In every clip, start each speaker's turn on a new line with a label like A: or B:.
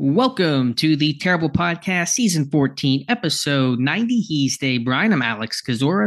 A: Welcome to the Terrible Podcast, Season 14, Episode 90. He's Dave Bryan. I'm Alex Kozora,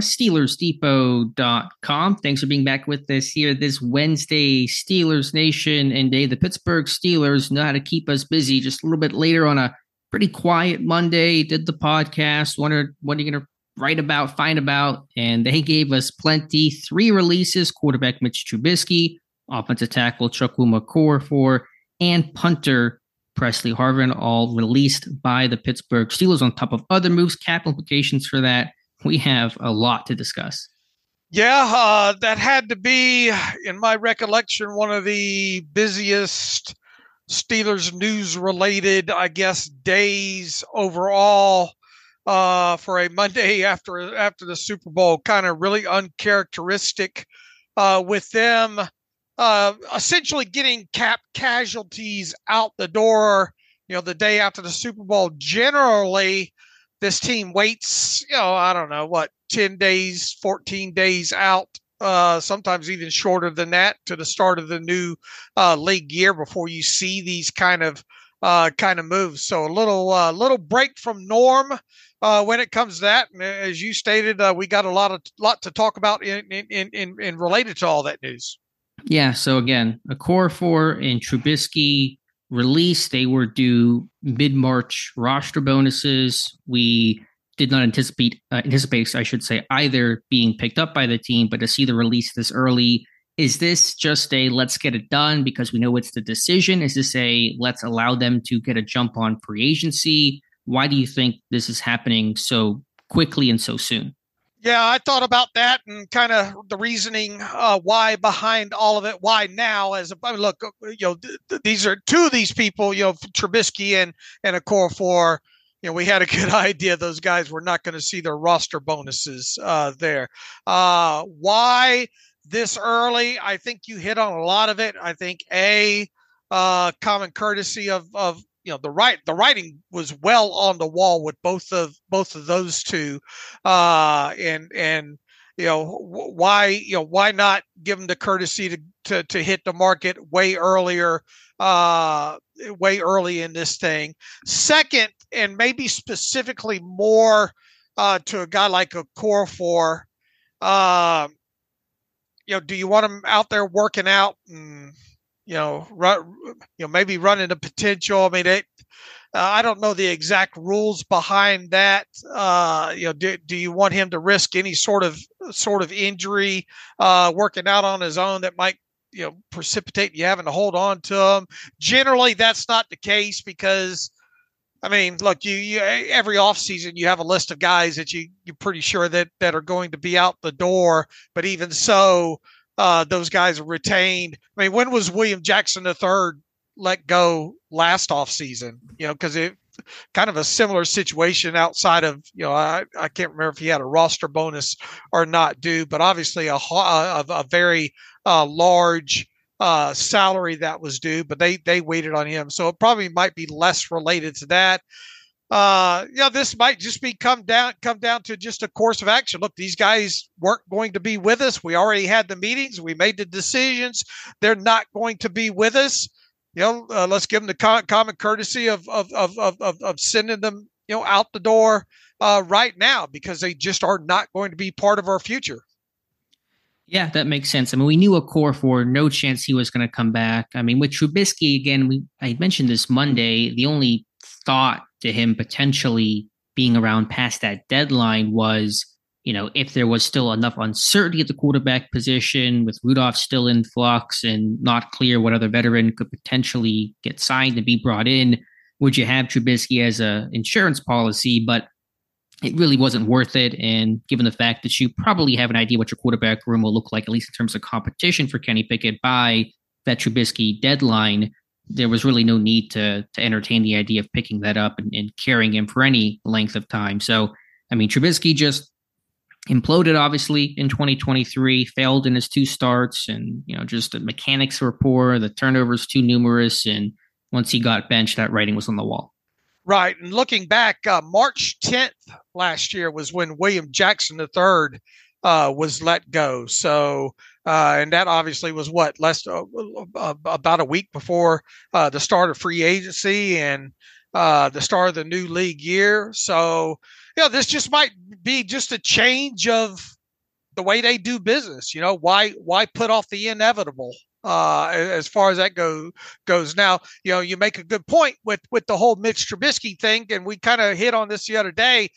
A: SteelersDepot.com. Thanks for being back with us here this Wednesday, Steelers Nation and Dave. The Pittsburgh Steelers know how to keep us busy just a little bit later on a pretty quiet Monday. Did the podcast, wondered what are you going to write about, find about, and they gave us plenty. Three releases quarterback Mitch Trubisky, offensive tackle Chukwuma Okorafor, and punter Pressley Harvin, all released by the Pittsburgh Steelers on top of other moves, cap implications for that. We have a lot to discuss.
B: Yeah, uh, that had to be, in my recollection, one of the busiest Steelers news related, I guess, days overall uh, for a Monday after after the Super Bowl. Kind of really uncharacteristic uh, with them uh, essentially getting cap casualties out the door. You know, the day after the Super Bowl. Generally, this team waits. You know, I don't know what ten days, fourteen days out. Uh, sometimes even shorter than that to the start of the new uh, league year before you see these kind of uh, kind of moves. So a little uh, little break from norm uh, when it comes to that. And as you stated, uh, we got a lot of lot to talk about in in in, in related to all that news.
A: Yeah. So again, Okorafor and Trubisky released. They were due mid March roster bonuses. We did not anticipate uh, anticipate, I should say, either being picked up by the team, but to see the release this early. Is this just a let's get it done because we know it's the decision? Is this a let's allow them to get a jump on free agency? Why do you think this is happening so quickly and so soon?
B: Yeah, I thought about that and kind of the reasoning uh, why behind all of it. Why now? As a I mean, look, uh, you know, th- th- these are two of these people. You know, Trubisky and and Okorafor. You know, we had a good idea those guys were not going to see their roster bonuses uh, there. Uh, why this early? I think you hit on a lot of it. I think a uh, common courtesy of of you know the right the writing was well on the wall with both of both of those two uh and and you know why you know why not give them the courtesy to to, to hit the market way earlier uh way early in this thing. Second and maybe specifically more uh to a guy like a core for uh you know do you want him out there working out? And you know, run, you know, maybe running the potential. I mean, it, uh, I don't know the exact rules behind that. Uh, you know, do, do you want him to risk any sort of sort of injury uh, working out on his own that might you know precipitate you having to hold on to him? Generally, that's not the case because. I mean, look, you, you every offseason you have a list of guys that you you're pretty sure that that are going to be out the door, but even so, uh, those guys retained. I mean, when was William Jackson III let go last offseason? You know, because it kind of a similar situation outside of you know I, I can't remember if he had a roster bonus or not due, but obviously a a, a very uh, large uh, salary that was due, but they they waited on him, so it probably might be less related to that uh, you know, this might just be come down come down to just a course of action. Look, these guys weren't going to be with us. We already had the meetings. We made the decisions. They're not going to be with us. You know, uh, let's give them the con- common courtesy of of, of of of sending them you know out the door uh, right now because they just are not going to be part of our future.
A: Yeah, that makes sense. I mean, we knew Okorafor no chance he was going to come back. I mean, with Trubisky again, we I mentioned this Monday. The only thought to him potentially being around past that deadline was, you know, if there was still enough uncertainty at the quarterback position with Rudolph still in flux and not clear what other veteran could potentially get signed and be brought in, would you have Trubisky as a insurance policy? But it really wasn't worth it. And given the fact that you probably have an idea what your quarterback room will look like, at least in terms of competition for Kenny Pickett by that Trubisky deadline, there was really no need to to entertain the idea of picking that up and, and carrying him for any length of time. So I mean, Trubisky just imploded obviously in 2023, failed in his two starts, and you know, just the mechanics were poor, the turnovers too numerous, and once he got benched, that writing was on the wall.
B: Right, and looking back, uh, March 10th last year was when William Jackson III uh, was let go. So, uh, and that obviously was what less uh, uh, about a week before uh, the start of free agency and the start of the new league year. So, you know, this just might be just a change of the way they do business. You know, why why put off the inevitable? Uh, as far as that go goes now, you know, you make a good point with with the whole Mitch Trubisky thing, and we kind of hit on this the other day.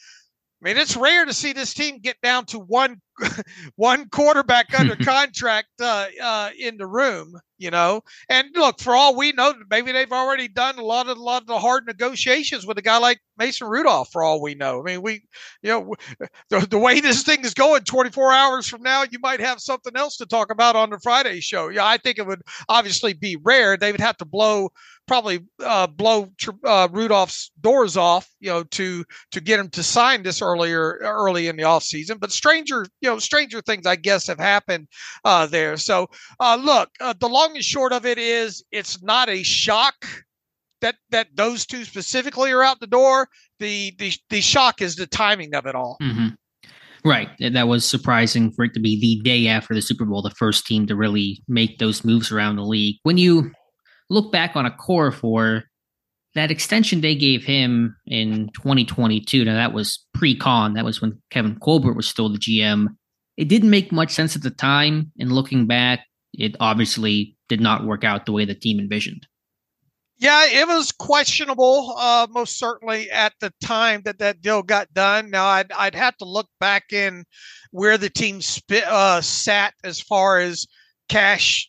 B: I mean, it's rare to see this team get down to one one quarterback under contract uh, uh, in the room, you know. And look, for all we know, maybe they've already done a lot of a lot of the hard negotiations with a guy like Mason Rudolph. For all we know, I mean, we, you know, the, the way this thing is going, 24 hours from now, you might have something else to talk about on the Friday show. Yeah, I think it would obviously be rare. They would have to blow probably uh, blow uh, Rudolph's doors off, you know, to to get him to sign this earlier early in the off season. But stranger, you know, stranger things I guess have happened uh, there. So uh, look, uh, the long and short of it is, it's not a shock that that those two specifically are out the door. The the the shock is the timing of it all.
A: Mm-hmm. Right. That was surprising for it to be the day after the Super Bowl, the first team to really make those moves around the league. When you look back on Okorafor that extension they gave him in 2022. Now that was pre-Khan. That was when Kevin Colbert was still the GM. It didn't make much sense at the time. And looking back, it obviously did not work out the way the team envisioned.
B: Yeah, it was questionable, uh, most certainly at the time that that deal got done. Now, I'd I'd have to look back in where the team spit, uh, sat as far as cash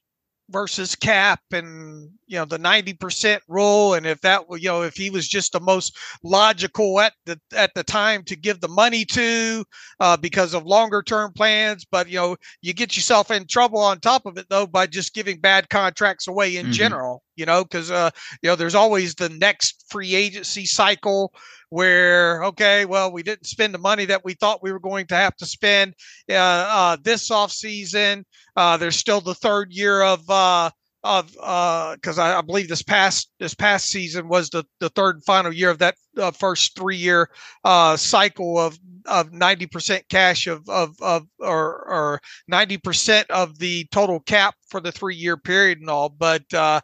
B: versus cap and you know the 90% rule and if that you know if he was just the most logical at the at the time to give the money to uh, because of longer term plans but you know you get yourself in trouble on top of it though by just giving bad contracts away in mm-hmm. general you know because uh, you know there's always the next free agency cycle where okay well we didn't spend the money that we thought we were going to have to spend uh, uh, this off season uh, there's still the third year of uh, of because uh, I, I, believe this past this past season was the, the third and final year of that uh, first three year uh, cycle of of ninety percent cash of of of or or ninety percent of the total cap for the three year period and all. But uh,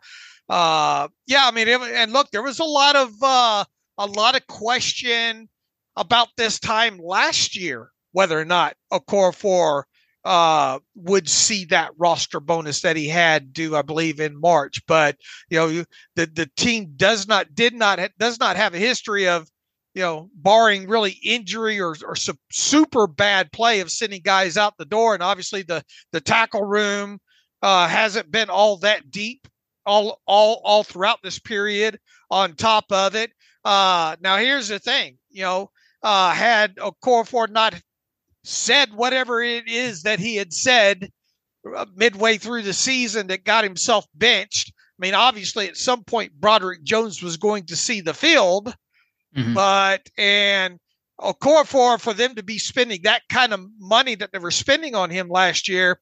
B: uh, yeah, I mean, it, and look, there was a lot of uh, a lot of question about this time last year whether or not a core Okorafor uh, would see that roster bonus that he had due, I believe, in March. But you know, the the team does not did not does not have a history of you know, barring really injury or, or su- super bad play of sending guys out the door. And obviously the, the tackle room uh, hasn't been all that deep all, all, all throughout this period on top of it. Uh, now here's the thing, you know, uh, had Okorafor not said whatever it is that he had said uh, midway through the season that got himself benched. I mean, obviously, at some point, Broderick Jones was going to see the field, mm-hmm. but and Okorafor for them to be spending that kind of money that they were spending on him last year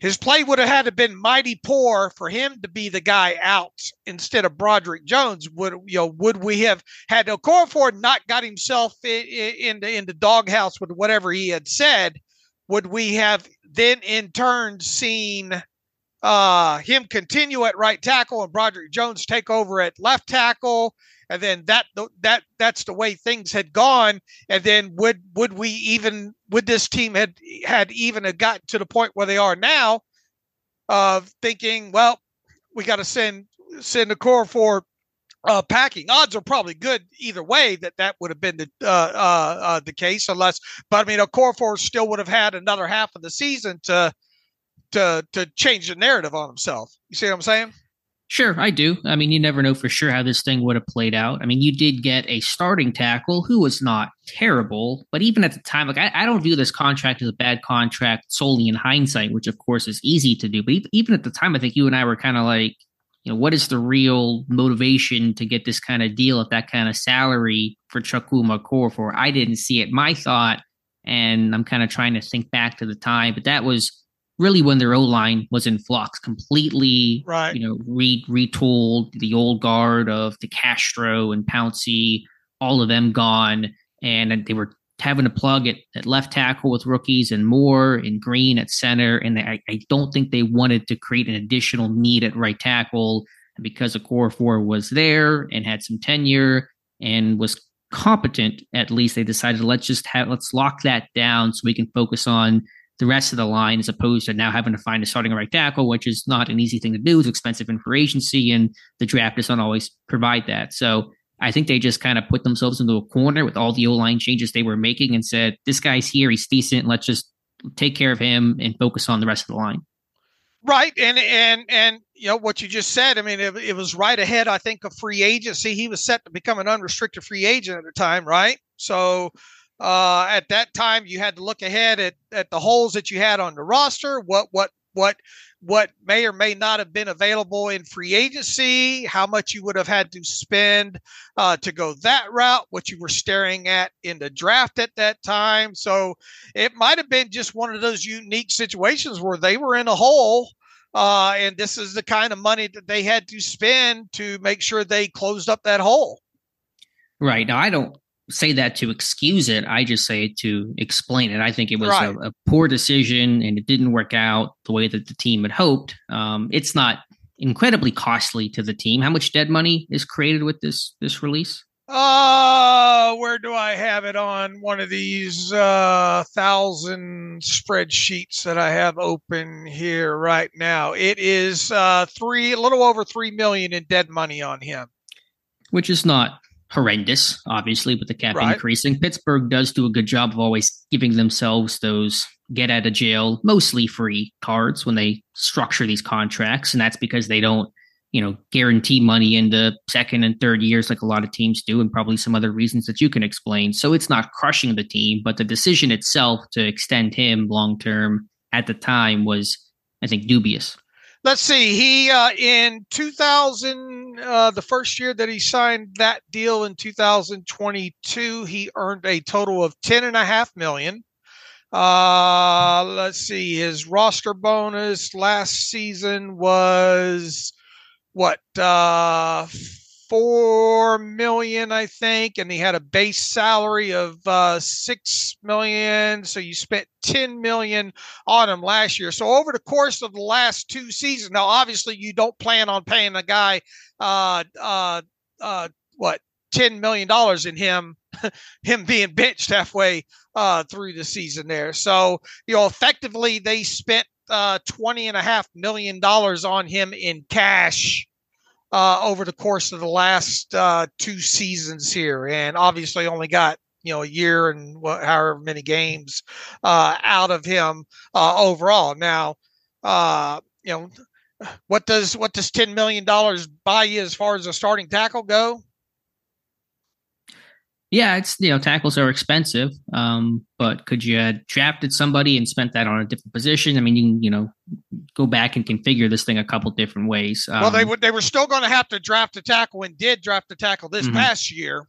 B: his play would have had to been mighty poor for him to be the guy out instead of Broderick Jones. Would you know? Would we have had Okorafor not got himself in, in, in the doghouse with whatever he had said? Would we have then in turn seen uh, him continue at right tackle and Broderick Jones take over at left tackle? And then that that that's the way things had gone. And then would would we even would this team had had even got to the point where they are now of thinking well we got to send send Okorafor uh, packing. Odds are probably good either way that that would have been the uh, uh, uh, the case unless but I mean Okorafor still would have had another half of the season to to to change the narrative on himself. You see what I'm saying
A: Sure, I do. I mean, you never know for sure how this thing would have played out. I mean, you did get a starting tackle who was not terrible, but even at the time, like I, I don't view this contract as a bad contract solely in hindsight, which of course is easy to do. But even at the time, I think you and I were kind of like, you know, what is the real motivation to get this kind of deal at that kind of salary for Chukwuma Okorafor? I didn't see it. My thought, and I'm kind of trying to think back to the time, but that was really when their O line was in flux, completely,
B: right.
A: you know, re- retooled the old guard of DeCastro and Pouncey, all of them gone, and they were having to plug at, at left tackle with rookies and Moore and Green at center. And I, I don't think they wanted to create an additional need at right tackle because Okorafor was there and had some tenure and was competent. At least they decided let's just have let's lock that down so we can focus on the rest of the line as opposed to now having to find a starting right tackle, which is not an easy thing to do. It's expensive in free agency, and the draft doesn't always provide that. So I think they just kind of put themselves into a corner with all the O line changes they were making and said, this guy's here, he's decent, let's just take care of him and focus on the rest of the line.
B: Right, and and and you know what you just said. I mean, it, it was right ahead. I think of free agency. He was set to become an unrestricted free agent at the time, right? So uh, at that time, you had to look ahead at at the holes that you had on the roster. What what what what may or may not have been available in free agency, how much you would have had to spend uh, to go that route, what you were staring at in the draft at that time. So it might have been just one of those unique situations where they were in a hole. Uh, and this is the kind of money that they had to spend to make sure they closed up that hole.
A: Right. Now, I don't say that to excuse it. I just say it to explain it. I think it was right. a, a, poor decision and it didn't work out the way that the team had hoped. Um, it's not incredibly costly to the team. How much dead money is created with this this release?
B: Uh, where do I have it on one of these uh, thousand spreadsheets that I have open here right now? It is uh, three, a little over three million in dead money on him,
A: which is not horrendous, obviously, with the cap right. increasing. Pittsburgh does do a good job of always giving themselves those get out of jail, mostly free cards when they structure these contracts. And that's because they don't, you know, guarantee money in the second and third years like a lot of teams do, and probably some other reasons that you can explain. So it's not crushing the team, but the decision itself to extend him long term at the time was, I think, dubious
B: let's see. He uh, in 2000, uh, the first year that he signed that deal in 2022, he earned a total of ten and a half million. Uh, let's see. His roster bonus last season was what? Uh, four million, I think, and he had a base salary of uh, six million. So you spent ten million on him last year. So over the course of the last two seasons, now obviously you don't plan on paying a guy, uh, uh, uh, what ten million dollars in him, him being benched halfway uh, through the season there. So you know, effectively they spent uh, twenty and a half million dollars on him in cash uh, over the course of the last uh, two seasons here, and obviously only got you know a year and however many games uh, out of him uh, overall. Now, uh, you know, what does what does ten million dollars buy you as far as a starting tackle go?
A: Yeah, it's you know tackles are expensive, um, but could you have drafted somebody and spent that on a different position? I mean, you can you know go back and configure this thing a couple different ways.
B: Um, well, they would they were still going to have to draft a tackle and did draft a tackle this mm-hmm. past year.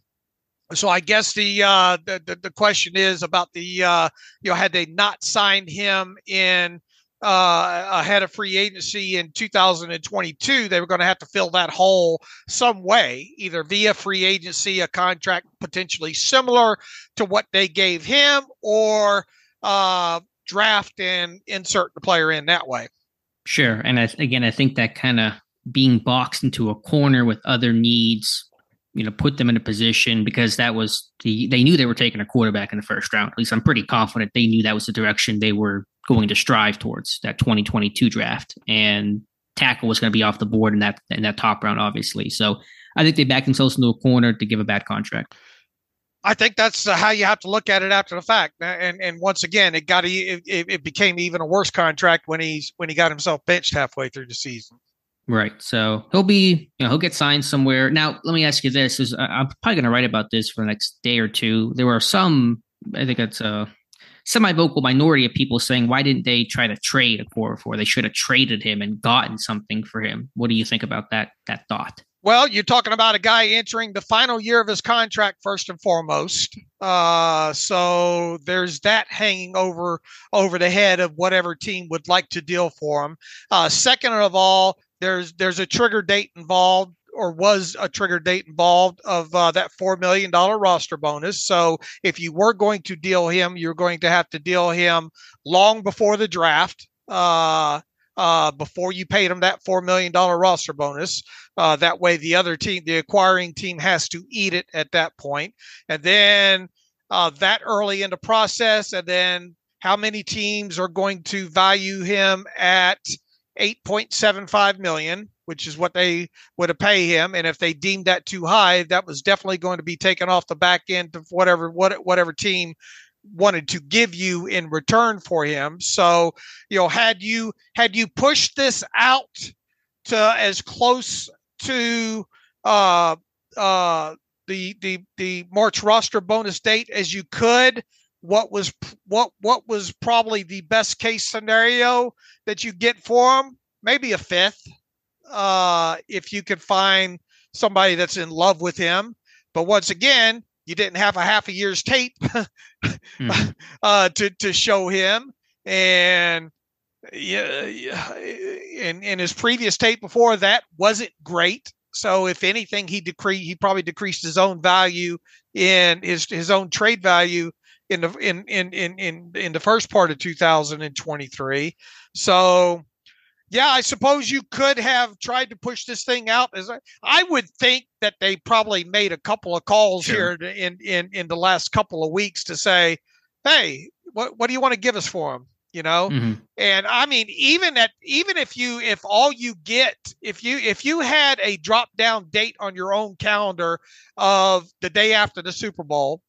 B: So I guess the, uh, the, the the question is about the uh, you know had they not signed him in uh, ahead of free agency in 2022, they were going to have to fill that hole some way, either via free agency, a contract potentially similar to what they gave him, or uh, draft and insert the player in that way.
A: Sure. And I, again, I think that kind of being boxed into a corner with other needs you know, put them in a position because that was the they knew they were taking a quarterback in the first round. At least I'm pretty confident they knew that was the direction they were going to strive towards that 2022 draft. And tackle was going to be off the board in that in that top round, obviously. So I think they backed themselves into a corner to give a bad contract.
B: I think that's how you have to look at it after the fact. And and once again, it got it, it became even a worse contract when he's when he got himself benched halfway through the season.
A: Right. So he'll be, you know, he'll get signed somewhere. Now, let me ask you this: Is I'm probably going to write about this for the next day or two. There were some, I think it's uh, semi-vocal minority of people saying, why didn't they try to trade Okorafor? They should have traded him and gotten something for him. What do you think about that that thought?
B: Well, you're talking about a guy entering the final year of his contract first and foremost. Uh, so there's that hanging over over the head of whatever team would like to deal for him. Uh, second of all, there's there's a trigger date involved or was a trigger date involved of uh, that $4 million roster bonus. So if you were going to deal him, you're going to have to deal him long before the draft. Uh, uh, before you paid him that $4 million roster bonus. Uh, that way, the other team, the acquiring team, has to eat it at that point. And then uh, that early in the process, and then how many teams are going to value him at 8.75 million which is what they would pay him. And if they deemed that too high, that was definitely going to be taken off the back end of whatever what, whatever team wanted to give you in return for him. So, you know, had you had you pushed this out to as close to uh uh the the the March roster bonus date as you could, what was what what was probably the best case scenario that you get for him? Maybe a fifth uh, if you could find somebody that's in love with him. But once again, you didn't have a half a year's tape mm-hmm. uh, to to show him, and yeah, in in his previous tape before that wasn't great. So if anything, he decreased. He probably decreased his own value in his his own trade value in the in in in in, in the first part of 2023. So yeah, I suppose you could have tried to push this thing out. As I, I would think that they probably made a couple of calls sure. here in, in in the last couple of weeks to say, "Hey, what what do you want to give us for them?" You know, mm-hmm. and I mean, even at even if you if all you get if you if you had a drop down date on your own calendar of the day after the Super Bowl,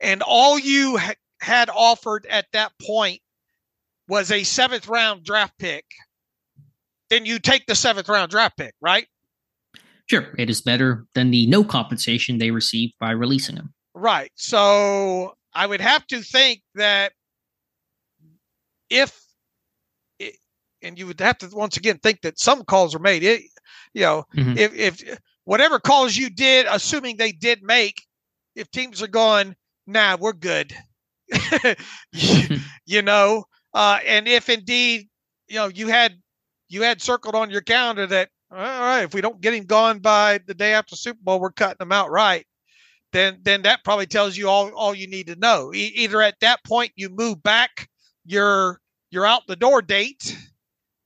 B: and all you ha- had offered at that point was a seventh round draft pick, then you take the seventh round draft pick, right?
A: Sure. It is better than the no compensation they received by releasing him.
B: Right. So I would have to think that if, it, and you would have to once again think that some calls are made. It, you know, mm-hmm. if, if whatever calls you did, assuming they did make, if teams are going, nah, we're good. you know, uh, and if indeed, you know, you had you had circled on your calendar that all right, if we don't get him gone by the day after Super Bowl, we're cutting him out right. Then then that probably tells you all all you need to know. E- either at that point you move back your your out the door date,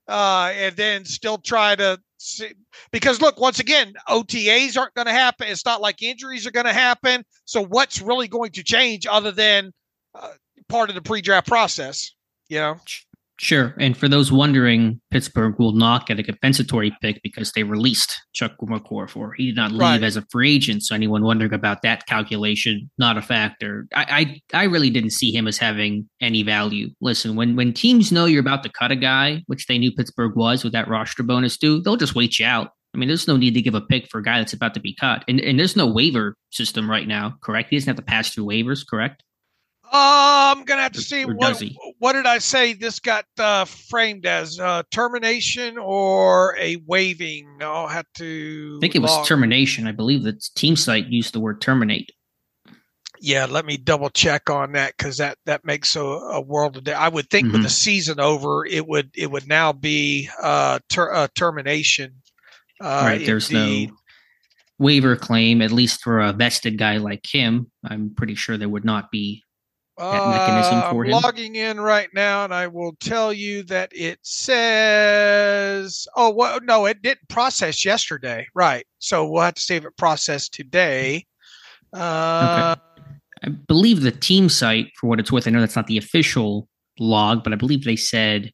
B: uh, and then still try to see, because look once again OTAs aren't going to happen. It's not like injuries are going to happen. So what's really going to change other than uh, part of the pre-draft process? You know?
A: Sure. And for those wondering, Pittsburgh will not get a compensatory pick because they released Chuck Okorafor. He did not leave right. as a free agent. So anyone wondering about that calculation, not a factor. I, I I really didn't see him as having any value. Listen, when when teams know you're about to cut a guy, which they knew Pittsburgh was with that roster bonus due, they'll just wait you out. I mean, there's no need to give a pick for a guy that's about to be cut. And and there's no waiver system right now, correct? He doesn't have to pass through waivers, correct?
B: Uh, I'm gonna have to see what what did I say this got uh, framed as uh, termination or a waiving. I'll have to.
A: I think it was log. termination. I believe the team site used the word terminate.
B: Yeah, let me double check on that because that that makes a, a world of day. I would think mm-hmm. with the season over, it would it would now be uh, ter- uh termination.
A: Uh, right. There's no waiver claim, at least for a vested guy like him. I'm pretty sure there would not be
B: that mechanism uh, for I'm him? logging in right now, and I will tell you that it says, "Oh, well, no, it didn't process yesterday." Right, so we'll have to save it processed today. Uh,
A: okay. I believe the team site, for what it's worth, I know that's not the official log, but I believe they said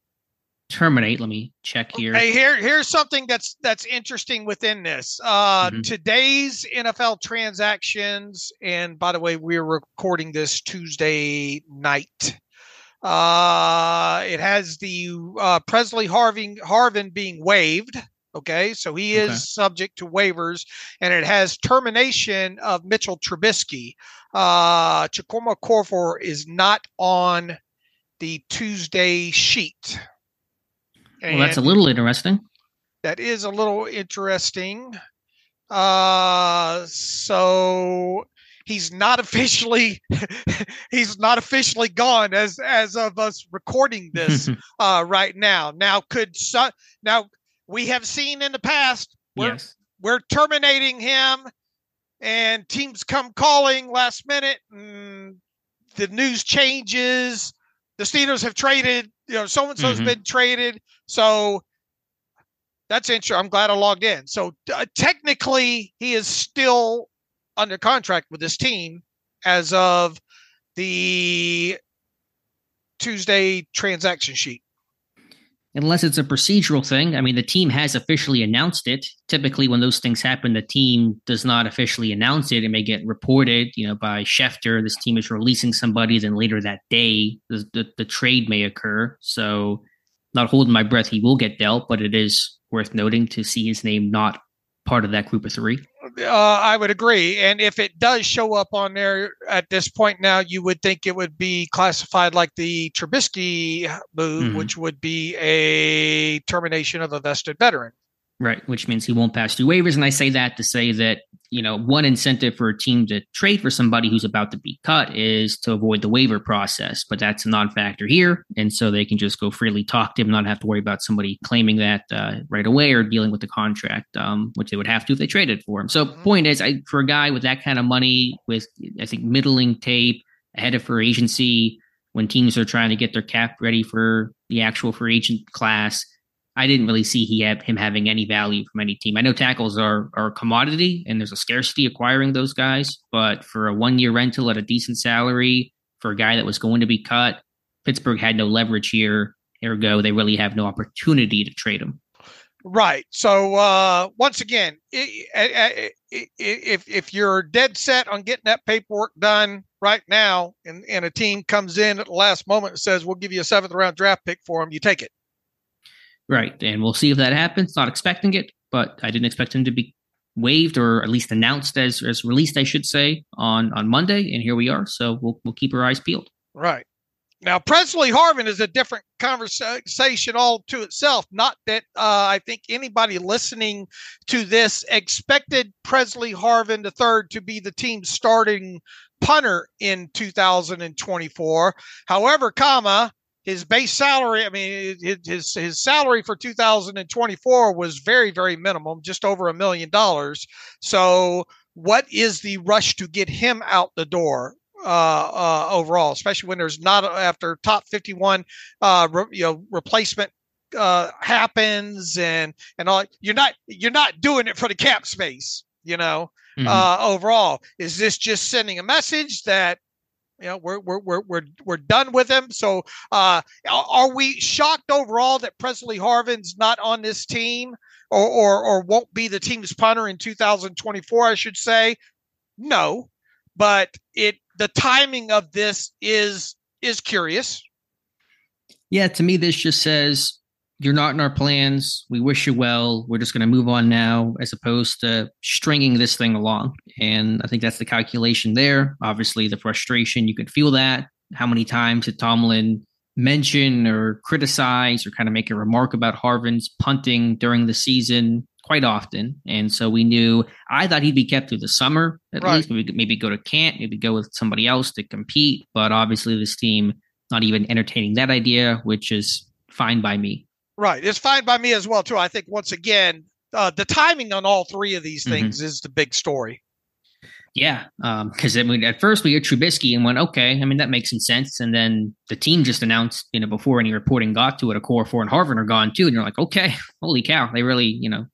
A: terminate. Let me check here.
B: Hey, here here's something that's that's interesting within this. Uh, mm-hmm. Today's NFL transactions, and by the way, we're recording this Tuesday night. Uh, it has the uh, Pressley Harvin Harvin being waived. Okay, so he is okay. subject to waivers, and it has termination of Mitchell Trubisky. Uh, Chukwuma Okorafor is not on the Tuesday sheet.
A: Well, that's a little interesting.
B: That is a little interesting. Uh, so he's not officially he's not officially gone as as of us recording this uh, right now. Now could su- now we have seen in the past we're, yes. we're terminating him and teams come calling last minute and the news changes the steelers have traded you know so and so's mm-hmm. been traded. So that's interesting i'm glad i logged in. So uh, technically he is still under contract with this team as of the tuesday transaction sheet
A: unless it's a procedural thing. I mean, the team has officially announced it. Typically, when those things happen, the team does not officially announce it. It may get reported, you know, by Schefter. This team is releasing somebody. Then later that day, the, the, the trade may occur. So, not holding my breath, he will get dealt. But it is worth noting to see his name not part of that group of three.
B: Uh, I would agree. And if it does show up on there at this point now, you would think it would be classified like the Trubisky move, mm-hmm. which would be a termination of a vested veteran.
A: Right, which means he won't pass through waivers. And I say that to say that, you know, one incentive for a team to trade for somebody who's about to be cut is to avoid the waiver process. But that's a non factor here. And so they can just go freely talk to him, not have to worry about somebody claiming that uh, right away or dealing with the contract, um, which they would have to if they traded for him. So, mm-hmm. point is, I, for a guy with that kind of money, with, I think, middling tape ahead of free agency, when teams are trying to get their cap ready for the actual free agent class, I didn't really see he him having any value from any team. I know tackles are are a commodity and there's a scarcity acquiring those guys, but for a one year rental at a decent salary for a guy that was going to be cut, Pittsburgh had no leverage here. Ergo, they really have no opportunity to trade him.
B: Right. So uh, once again, if if you're dead set on getting that paperwork done right now, and, and a team comes in at the last moment and says we'll give you a seventh round draft pick for him, you take it.
A: Right. And we'll see if that happens. Not expecting it, but I didn't expect him to be waived or at least announced as, as released, I should say, on, on Monday. And here we are. So we'll, we'll keep our eyes peeled.
B: Right. Now, Pressley Harvin is a different conversation all to itself. Not that uh, I think anybody listening to this expected Pressley Harvin III to be the team's starting punter in 2024. However, comma, his base salary, I mean, his his salary for 2024 was very very minimum, just over a million dollars. So, what is the rush to get him out the door? Uh, uh, overall, especially when there's not after top 51, uh, re, you know, replacement uh, happens and and all. You're not you're not doing it for the cap space, you know. Mm-hmm. Uh, overall, is this just sending a message that you know, we're we're we're we're, we're done with him. So, uh, are we shocked overall that Pressley Harvin's not on this team, or or or won't be the team's punter in 2024? I should say, no, but it the timing of this is is curious.
A: Yeah, to me, this just says you're not in our plans. We wish you well. We're just going to move on now, as opposed to stringing this thing along. And I think that's the calculation there. Obviously, the frustration, you could feel that. How many times did Tomlin mention or criticize or kind of make a remark about Harvin's punting during the season? Quite often. And so we knew, I thought he'd be kept through the summer at right. least. Maybe, maybe go to camp, maybe go with somebody else to compete. But obviously, this team not even entertaining that idea, which is fine by me.
B: Right. It's fine by me as well, too. I think once again, uh, the timing on all three of these mm-hmm. things mm-hmm. is the big story.
A: Yeah, because um, I mean, at first we had Trubisky and went, okay, I mean that makes some sense, and then the team just announced, you know, before any reporting got to it, Okorafor and Harvin are gone too, and you're like, okay, holy cow, they really, you know,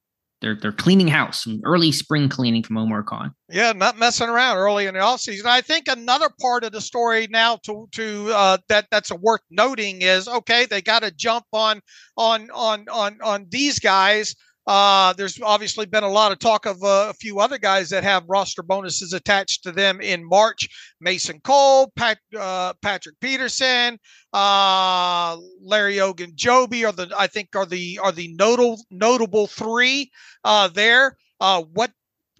A: they're they're cleaning house, some early spring cleaning from Omar Khan.
B: Yeah, not messing around early in the offseason. I think another part of the story now to to uh, that that's worth noting is okay, they got to jump on on on on on these guys. Uh, there's obviously been a lot of talk of uh, a few other guys that have roster bonuses attached to them in March. Mason Cole, Pat, uh, Patrick Peterson, uh, Larry Ogunjobi are the I think are the are the notable notable three uh, there. Uh, what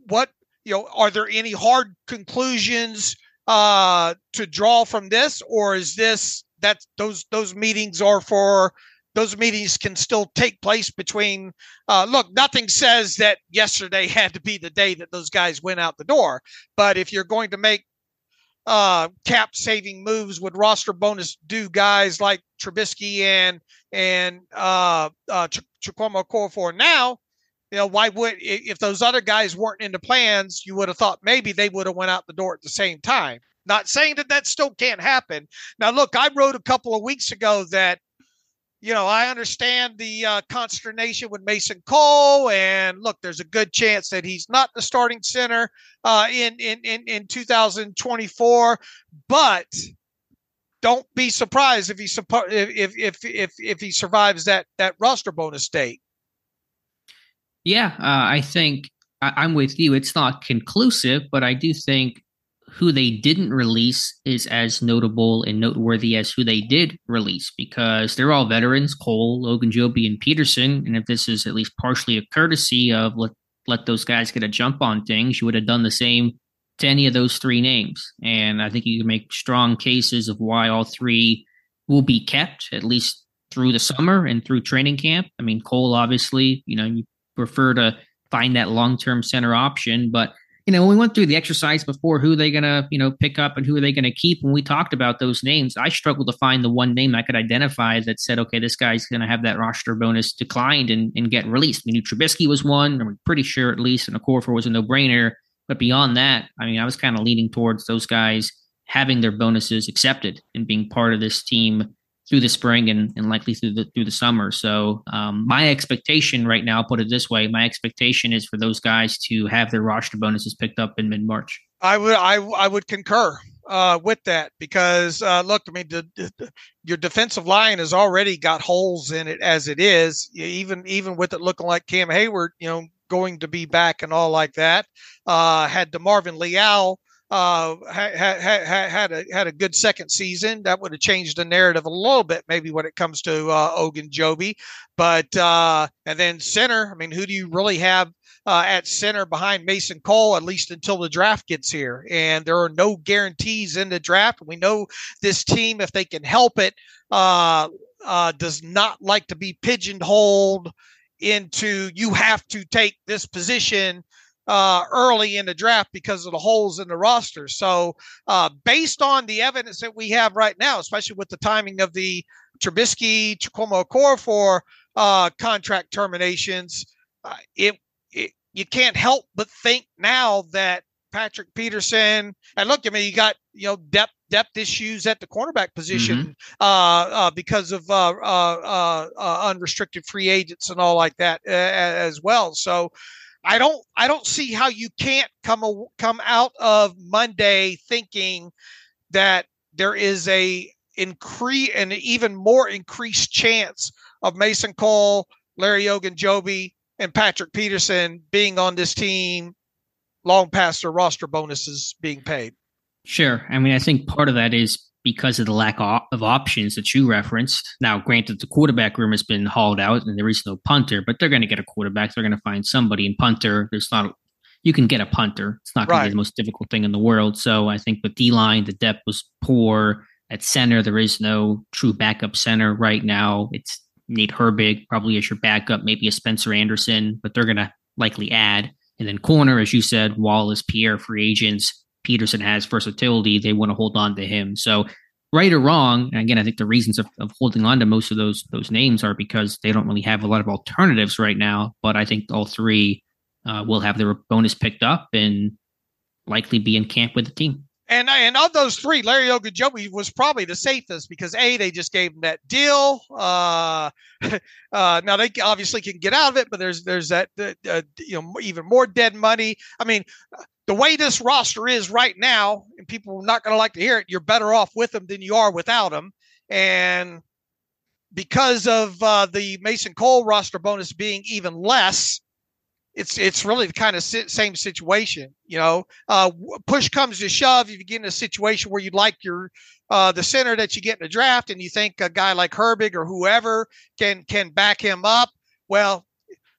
B: what you know are there any hard conclusions to draw from this, or is this that those those meetings are for those meetings can still take place between uh, look nothing says that yesterday had to be the day that those guys went out the door but if you're going to make uh, cap saving moves with roster bonus due guys like Trubisky and and uh, uh, Ch- Chukwuma Okorafor now, you know why would if those other guys weren't in the plans, you would have thought maybe they would have went out the door at the same time. Not saying that that still can't happen. Now, look, I wrote a couple of weeks ago that you know, I understand the uh, consternation with Mason Cole, and look, there's a good chance that he's not the starting center uh, in, in in in 2024. But don't be surprised if he if if if if he survives that that roster bonus date.
A: Yeah, uh, I think I, am with you. It's not conclusive, but I do think who they didn't release is as notable and noteworthy as who they did release because they're all veterans Cole, Logan Ogunjobi, and Peterson. And if this is at least partially a courtesy of let, let those guys get a jump on things, you would have done the same to any of those three names. And I think you can make strong cases of why all three will be kept, at least through the summer and through training camp. I mean, Cole, obviously, you know, you prefer to find that long term center option, but you know, when we went through the exercise before, who are they going to, you know, pick up and who are they going to keep? When we talked about those names, I struggled to find the one name I could identify that said, okay, this guy's going to have that roster bonus declined and, and get released. We knew Trubisky was one, I'm pretty sure at least, and Okorafor was a no brainer. But beyond that, I mean, I was kind of leaning towards those guys having their bonuses accepted and being part of this team through the spring and, and likely through the through the summer. So um, my expectation right now, put it this way, my expectation is for those guys to have their roster bonuses picked up in mid March.
B: I would I I would concur uh, with that because uh, look, I mean, the, the, your defensive line has already got holes in it as it is. Even even with it looking like Cam Heyward, you know, going to be back and all like that. Uh, had DeMarvin Leal uh, had, had, had, a, had a good second season. That would have changed the narrative a little bit, maybe when it comes to uh, Ogunjobi. But, uh, and then center, I mean, who do you really have uh, at center behind Mason Cole, at least until the draft gets here? And there are no guarantees in the draft. We know this team, if they can help it, uh, uh, does not like to be pigeonholed into you have to take this position uh, early in the draft because of the holes in the roster. So, uh, based on the evidence that we have right now, especially with the timing of the Trubisky, Chukwuma Okorafor uh, contract terminations, uh, it, it you can't help but think now that Patrick Peterson and look, I mean, you got you know depth depth issues at the cornerback position mm-hmm. uh, uh, because of uh, uh, uh unrestricted free agents and all like that as well. So I don't I don't see how you can't come a, come out of Monday thinking that there is a increase an even more increased chance of Mason Cole, Larry Ogunjobi, and Patrick Peterson being on this team long past their roster bonuses being paid.
A: Sure. I mean, I think part of that is because of the lack of options that you referenced. Now, granted, the quarterback room has been hauled out and there is no punter, but they're going to get a quarterback. They're going to find somebody in punter. There's not, you can get a punter. It's not going right. to be the most difficult thing in the world. So I think with D line, the depth was poor. At center, there is no true backup center right now. It's Nate Herbig, probably as your backup, maybe a Spencer Anderson, but they're going to likely add. And then corner, as you said, Wallace, Pierre, free agents. Peterson has versatility, they want to hold on to him. So right or wrong, again, I think the reasons of, of holding on to most of those those names are because they don't really have a lot of alternatives right now. But I think all three uh, will have their bonus picked up and likely be in camp with the team.
B: And and of those three, Larry Ogunjobi was probably the safest because a they just gave him that deal. Uh, uh, now they obviously can get out of it, but there's there's that uh, you know even more dead money. I mean, the way this roster is right now, and people are not going to like to hear it, you're better off with them than you are without them. And because of uh, the Mason Cole roster bonus being even less, it's it's really the kind of same situation. You know, uh, push comes to shove, if you get in a situation where you'd like your uh, the center that you get in the draft, and you think a guy like Herbig or whoever can can back him up, well,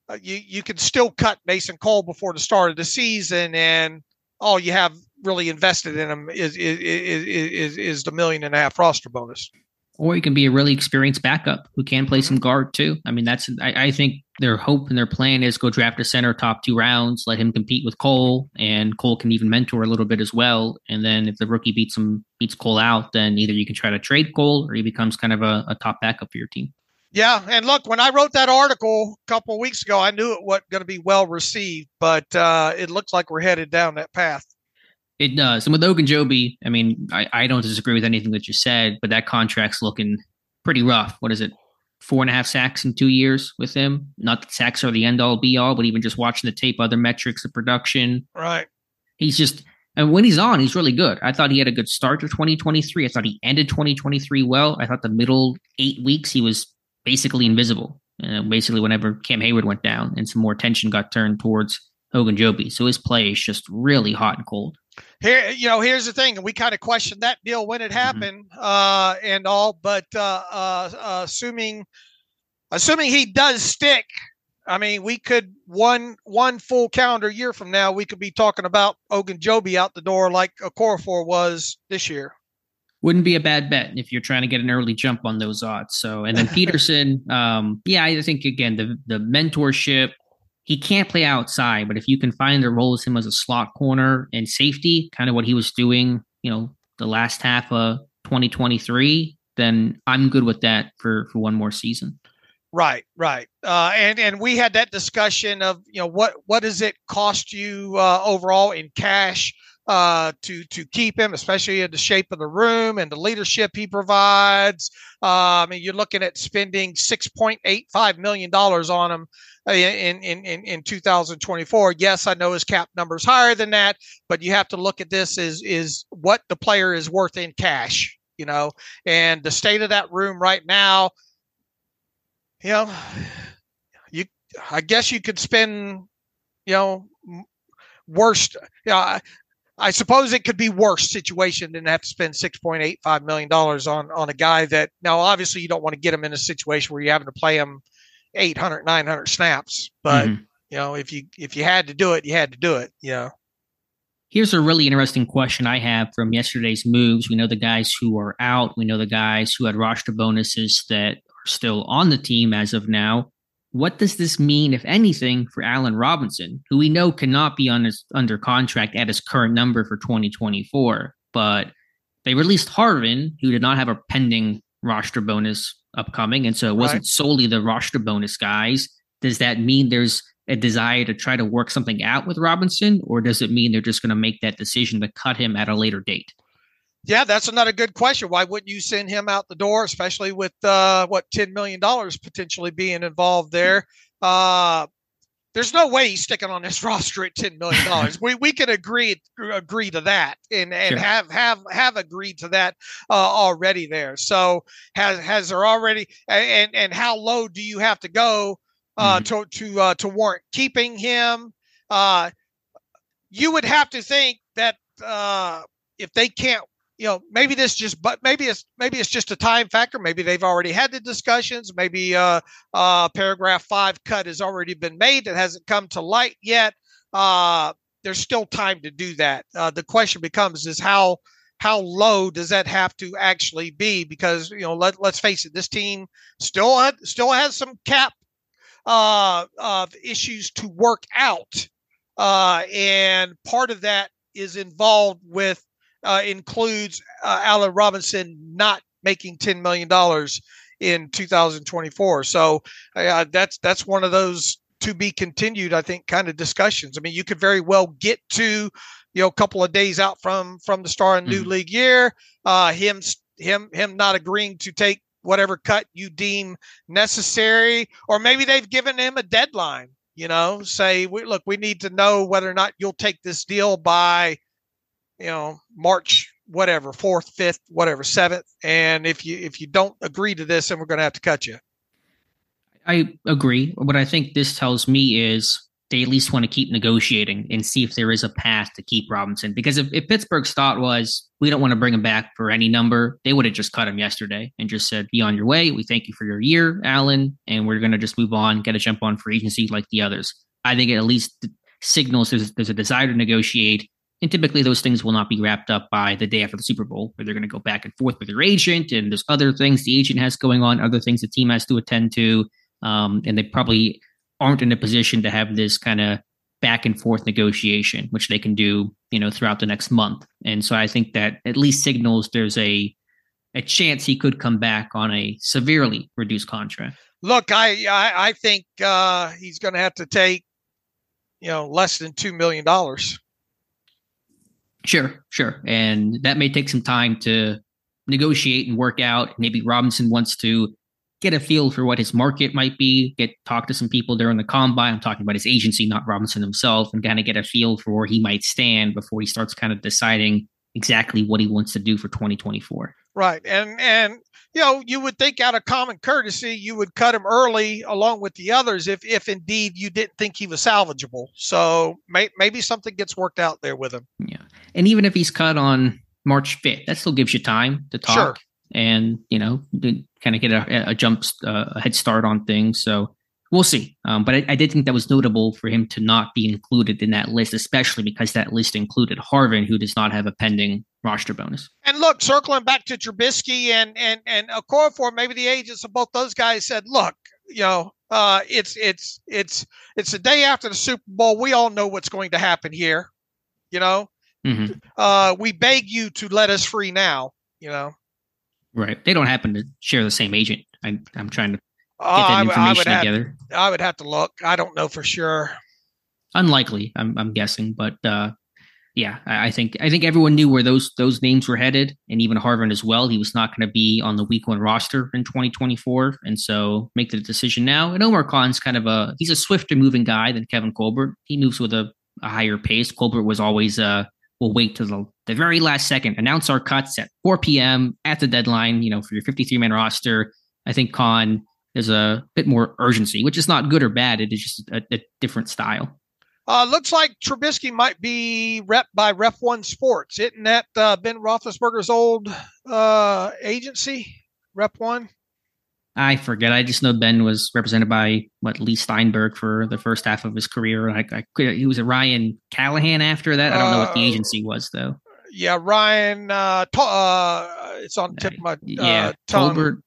B: uh, you you can still cut Mason Cole before the start of the season, and all you have really invested in him is is is is, is the million and a half roster bonus
A: or he can be a really experienced backup who can play some guard too. I mean, that's I, I, think their hope and their plan is go draft a center top two rounds, let him compete with Cole, and Cole can even mentor a little bit as well. And then if the rookie beats him beats Cole out, then either you can try to trade Cole or he becomes kind of a, a top backup for your team.
B: Yeah, and look, when I wrote that article a couple of weeks ago, I knew it wasn't going to be well received, but uh, it looks like we're headed down that path.
A: It does. And with Ogunjobi, I mean, I, I don't disagree with anything that you said, but that contract's looking pretty rough. What is it? Four and a half sacks in two years with him. Not that sacks are the end all be all, but even just watching the tape, other metrics, of production.
B: Right.
A: He's just, and when he's on, he's really good. I thought he had a good start to 2023. I thought he ended 2023 well. I thought the middle eight weeks he was basically invisible. Uh, basically, whenever Cam Heyward went down and some more attention got turned towards Ogunjobi. So his play is just really hot and cold
B: here you know here's the thing and we kind of questioned that deal when it mm-hmm. happened mm-hmm. uh and all but uh, uh, uh assuming assuming he does stick i mean we could one one full calendar year from now we could be talking about ogunjobi out the door like a Okorafor was this year
A: wouldn't be a bad bet if you're trying to get an early jump on those odds so and then peterson um yeah i think again the the mentorship he can't play outside, but if you can find the role roles him as a slot corner and safety, kind of what he was doing, you know, the last half of 2023, then I'm good with that for for one more season.
B: Right, right. Uh, and and we had that discussion of you know what what does it cost you uh, overall in cash uh, to to keep him, especially in the shape of the room and the leadership he provides. Uh, I mean, you're looking at spending six point eight five million dollars on him uh, in, in in in 2024. Yes, I know his cap number is higher than that, but you have to look at this as is what the player is worth in cash. You know, and the state of that room right now. You know, you I guess you could spend, you know, worst. You know, I suppose it could be worse situation than have to spend six point eight five million dollars on on a guy that now obviously you don't want to get him in a situation where you're having to play him 800 900 snaps but mm-hmm. you know if you if you had to do it you had to do it you know.
A: Here's a really interesting question i have from yesterday's moves. We know the guys who are out. We know the guys who had roster bonuses that are still on the team as of now what does this mean, if anything, for Allen Robinson, who we know cannot be on his, under contract at his current number for 2024? But they released Harvin, who did not have a pending roster bonus upcoming. And so it wasn't right. solely the roster bonus guys. Does that mean there's a desire to try to work something out with Robinson, or does it mean they're just going to make that decision to cut him at a later date?
B: Yeah, that's another good question. Why wouldn't you send him out the door, especially with uh, what ten million dollars potentially being involved there? Uh, there's no way he's sticking on this roster at ten million dollars. we we can agree agree to that and and sure. have have have agreed to that uh, already there. So has has there already and and how low do you have to go uh, mm-hmm. to to uh, to warrant keeping him? Uh, you would have to think that uh, if they can't you know maybe this just but maybe it's maybe it's just a time factor. Maybe they've already had the discussions. Maybe uh, uh paragraph five cut has already been made that hasn't come to light yet. Uh there's still time to do that. Uh, the question becomes is how how low does that have to actually be? Because you know let, let's face it this team still had, still has some cap uh, of issues to work out. Uh, and part of that is involved with uh, includes uh, Allen Robinson not making ten million dollars in 2024. So uh, that's that's one of those to be continued. I think kind of discussions. I mean, you could very well get to you know a couple of days out from from the start of new mm-hmm. league year. Uh, him him him not agreeing to take whatever cut you deem necessary, or maybe they've given him a deadline. You know, say, we, look, we need to know whether or not you'll take this deal by you know March whatever fourth, fifth, whatever seventh. And if you if you don't agree to this, then we're going to have to cut you.
A: I agree. What I think this tells me is they at least want to keep negotiating and see if there is a path to keep Robinson. Because if, if Pittsburgh's thought was we don't want to bring him back for any number, they would have just cut him yesterday and just said, "Be on your way. We thank you for your year, Allen, and we're going to just move on, get a jump on free agency like the others." I think it at least signals there's, there's a desire to negotiate. And typically, those things will not be wrapped up by the day after the Super Bowl, where they're going to go back and forth with their agent, and there's other things the agent has going on, other things the team has to attend to, um, and they probably aren't in a position to have this kind of back and forth negotiation, which they can do, you know, throughout the next month. And so I think that at least signals there's a a chance he could come back on a severely reduced contract.
B: Look, I I, I think uh, he's going to have to take, you know, less than two million dollars.
A: Sure, sure, and that may take some time to negotiate and work out. Maybe Robinson wants to get a feel for what his market might be, get talk to some people during the combine. I'm talking about his agency, not Robinson himself, and kind of get a feel for where he might stand before he starts kind of deciding exactly what he wants to do for 2024.
B: Right. And and you know, you would think out of common courtesy you would cut him early along with the others if if indeed you didn't think he was salvageable. So may, maybe something gets worked out there with him.
A: Yeah. And even if he's cut on March 5th, that still gives you time to talk. Sure and you know kind of get a, a jump uh, a head start on things. So we'll see. Um, but I, I, did think that was notable for him to not be included in that list, especially because that list included Harvin, who does not have a pending roster bonus.
B: And look, circling back to Trubisky and and and Okorafor, maybe the agents of both those guys said, "Look, you know, uh, it's it's it's it's the day after the Super Bowl. We all know what's going to happen here. You know, mm-hmm. uh, we beg you to let us free now. You know."
A: Right. They don't happen to share the same agent. I, am trying to that information
B: I
A: together.
B: Have, I would have to look. I don't know for sure.
A: Unlikely, I'm, I'm guessing, but uh, yeah, I, I, think I think everyone knew where those those names were headed, and even Harvin as well. He was not going to be on the Week One roster in 2024, and so make the decision now. And Omar Khan's kind of a he's a swifter moving guy than Kevin Colbert. He moves with a, a higher pace. Colbert was always uh we'll wait to the, the very last second, announce our cuts at 4 p.m. at the deadline, you know, for your 53 man roster. I think Khan there's a bit more urgency, which is not good or bad. It is just a, a different style.
B: Uh, looks like Trubisky might be rep by Rep One Sports. Isn't that uh, Ben Roethlisberger's old uh, agency, Rep One?
A: I forget. I just know Ben was represented by what Leigh Steinberg for the first half of his career. I, I he was a Ryan Callahan after that. I don't know what the uh, agency was though.
B: Yeah, Ryan. Uh, to, uh it's on tip of my uh, yeah, tongue. Tolbert.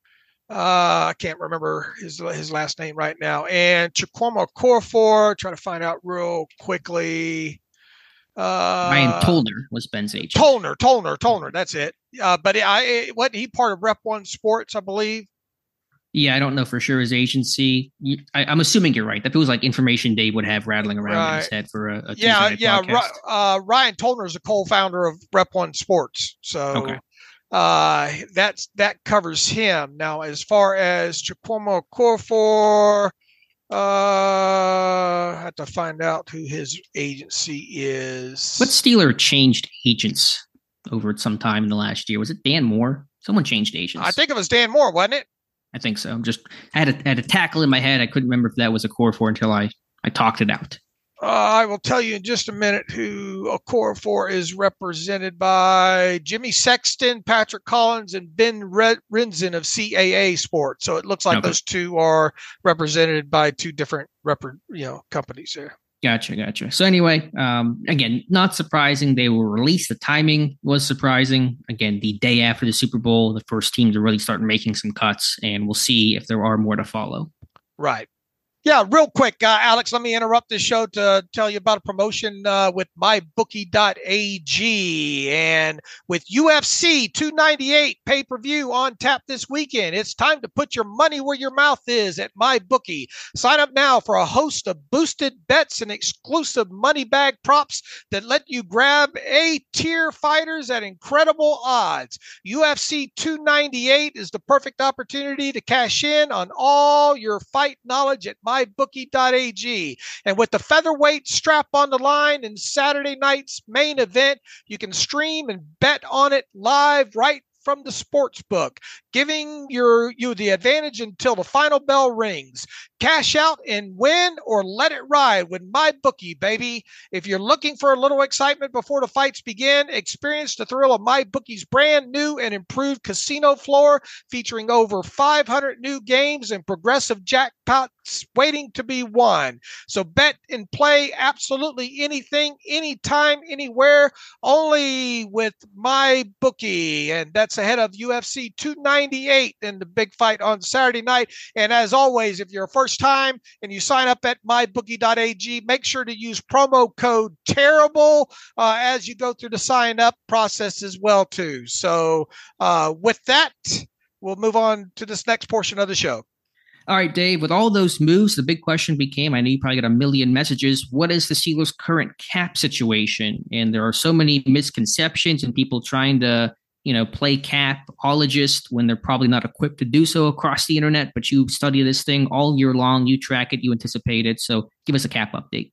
B: Uh, I can't remember his his last name right now. And Chukwuma Okorafor. Trying to find out real quickly.
A: Uh, Ryan Tollner was Ben's agent.
B: Tollner, Tollner, Tollner. That's it. Uh, but I, what he part of Rep One Sports, I believe.
A: Yeah, I don't know for sure his agency. I, am assuming you're right. That feels like information Dave would have rattling around right. in his head for a, a
B: yeah, yeah. Uh, Ryan Tollner is a co-founder of Rep One Sports, so okay. Uh, that's that covers him. Now, as far as Chukwuma Okorafor, uh, I have to find out who his agency is.
A: What Steeler changed agents over at some time in the last year? Was it Dan Moore? Someone changed agents.
B: I think it was Dan Moore, wasn't it?
A: I think so. I'm just I had a, had a tackle in my head. I couldn't remember if that was Okorafor until I I talked it out.
B: Uh, I will tell you in just a minute who Okorafor is represented by Jimmy Sexton, Patrick Collins, and Ben Red- Renzen of CAA Sports. So it looks like okay. those two are represented by two different rep- you know companies there.
A: Gotcha, gotcha. So anyway, um, again, not surprising they were released. The timing was surprising. Again, the day after the Super Bowl, the first team to really start making some cuts, and we'll see if there are more to follow.
B: Right. Yeah, real quick, uh, Alex, let me interrupt this show to tell you about a promotion uh, with mybookie.ag. And with UFC 298 pay per view on tap this weekend, it's time to put your money where your mouth is at MyBookie. Sign up now for a host of boosted bets and exclusive money bag props that let you grab A tier fighters at incredible odds. UFC 298 is the perfect opportunity to cash in on all your fight knowledge at My mybookie.ag. And with the featherweight strap on the line and Saturday night's main event, you can stream and bet on it live right from the sports book, giving your you the advantage until the final bell rings. Cash out and win or let it ride with my bookie, baby. If you're looking for a little excitement before the fights begin, experience the thrill of my bookie's brand new and improved casino floor featuring over 500 new games and progressive jackpots waiting to be won. So bet and play absolutely anything, anytime, anywhere, only with my bookie. And that's ahead of UFC 298 in the big fight on Saturday night. And as always, if you're a first time and you sign up at mybookie.ag, make sure to use promo code terrible uh, as you go through the sign up process as well too. So uh, with that, we'll move on to this next portion of the show.
A: All right, Dave, with all those moves, the big question became I know you probably got a million messages. What is the Steelers' current cap situation? And there are so many misconceptions and people trying to you know, play capologist when they're probably not equipped to do so across the internet, but you study this thing all year long, you track it, you anticipate it. So give us a cap update.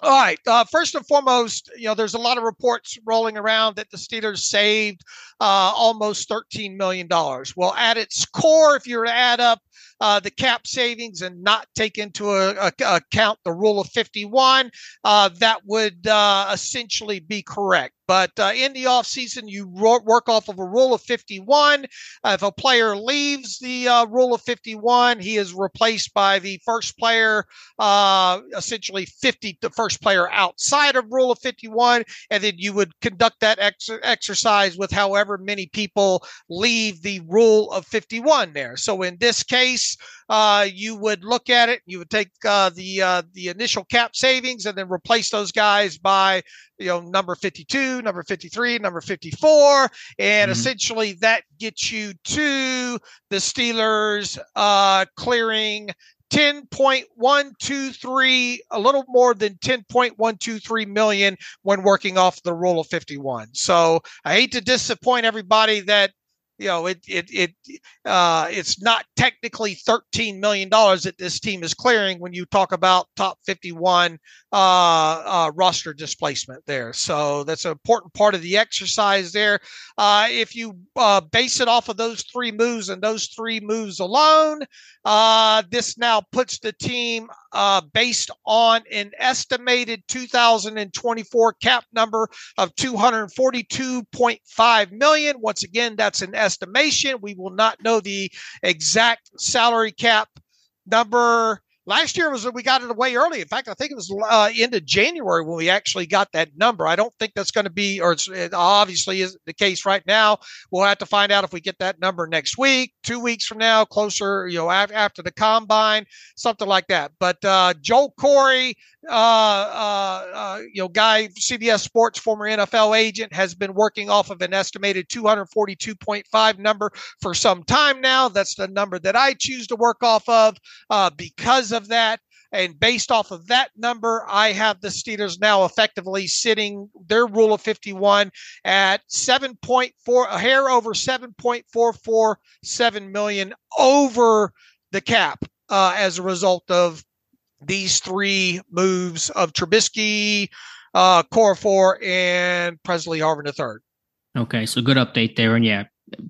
B: All right. Uh, first and foremost, you know, there's a lot of reports rolling around that the Steelers saved uh, almost $13 million. Well, at its core, if you were to add up uh, the cap savings and not take into a, a, account the rule of 51, uh, that would uh, essentially be correct. But uh, in the offseason, you work off of a rule of 51. Uh, if a player leaves the uh, rule of 51, he is replaced by the first player, uh, essentially 50, the first player outside of rule of 51. And then you would conduct that ex- exercise with however many people leave the rule of 51 there. So in this case, uh, you would look at it, you would take uh, the uh, the initial cap savings and then replace those guys by you know number 52, number 53, number 54, and mm-hmm. essentially that gets you to the Steelers uh, clearing 10.123, a little more than 10.123 million when working off the rule of 51. So I hate to disappoint everybody that you know it it it uh, it's not technically 13 million dollars that this team is clearing when you talk about top 51 uh, uh, roster displacement there so that's an important part of the exercise there uh, if you uh, base it off of those three moves and those three moves alone uh, this now puts the team based on an estimated 2024 cap number of 242.5 million. Once again, that's an estimation. We will not know the exact salary cap number Last year was we got it away early. In fact, I think it was uh, into January when we actually got that number. I don't think that's going to be, or it obviously is the case right now. We'll have to find out if we get that number next week, two weeks from now, closer, you know, after, after the combine, something like that. But uh, Joel Corry, uh, uh, uh, you know, guy, CBS Sports, former NFL agent, has been working off of an estimated 242.5 number for some time now. That's the number that I choose to work off of uh, because of that. And based off of that number, I have the Steelers now effectively sitting their rule of 51 at 7.4, a hair over 7.447 million over the cap uh, as a result of these three moves of Trubisky, uh, Four, and Pressley Harvin III.
A: Okay, so good update there. And yeah,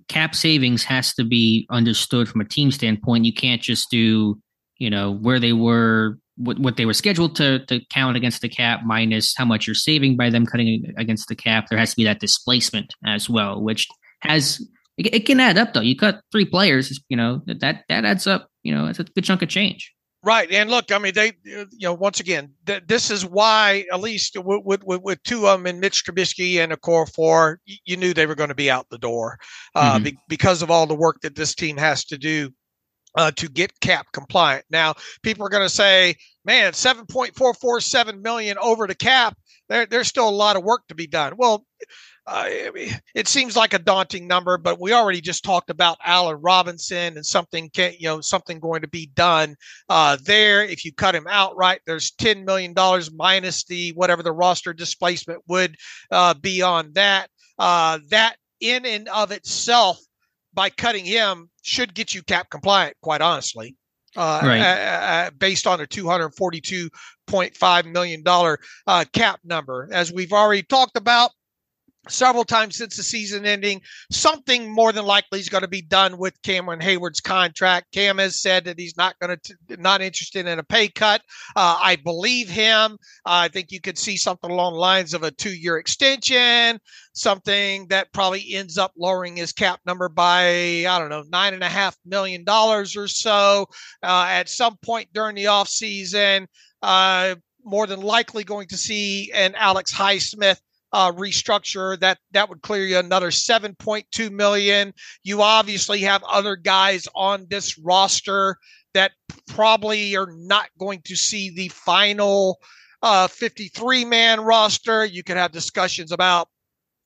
A: cap savings has to be understood from a team standpoint. You can't just do you know where they were what, what they were scheduled to to count against the cap minus how much you're saving by them cutting against the cap. There has to be that displacement as well which has it, it can add up though. You cut three players you know that that that adds up you know it's a good chunk of change.
B: Right, and look, I mean, they, you know, once again, th- this is why, at least with, with, with two of them, and Mitch Trubisky and Okorafor, you knew they were going to be out the door uh, mm-hmm. be- because of all the work that this team has to do uh, to get cap compliant. Now, people are going to say, man, 7.447 million over the cap. There, there's still a lot of work to be done. Well, uh, it seems like a daunting number, but we already just talked about Allen Robinson and something can, you know, something going to be done uh, there. If you cut him outright, there's $10 million minus the whatever the roster displacement would uh, be on that. Uh, that in and of itself by cutting him should get you cap compliant, quite honestly. uh, right. uh, based on a $242.5 million uh, cap number. As we've already talked about, several times since the season ending. Something more than likely is going to be done with Cameron Heyward's contract. Cam has said that he's not going to not interested in a pay cut. Uh, I believe him. Uh, I think you could see something along the lines of a two-year extension, something that probably ends up lowering his cap number by I don't know nine and a half million dollars or so uh, at some point during the off season. Uh, more than likely going to see an Alex Highsmith uh, restructure that that would clear you another 7.2 million you obviously have other guys on this roster that probably are not going to see the final uh, 53 man roster you could have discussions about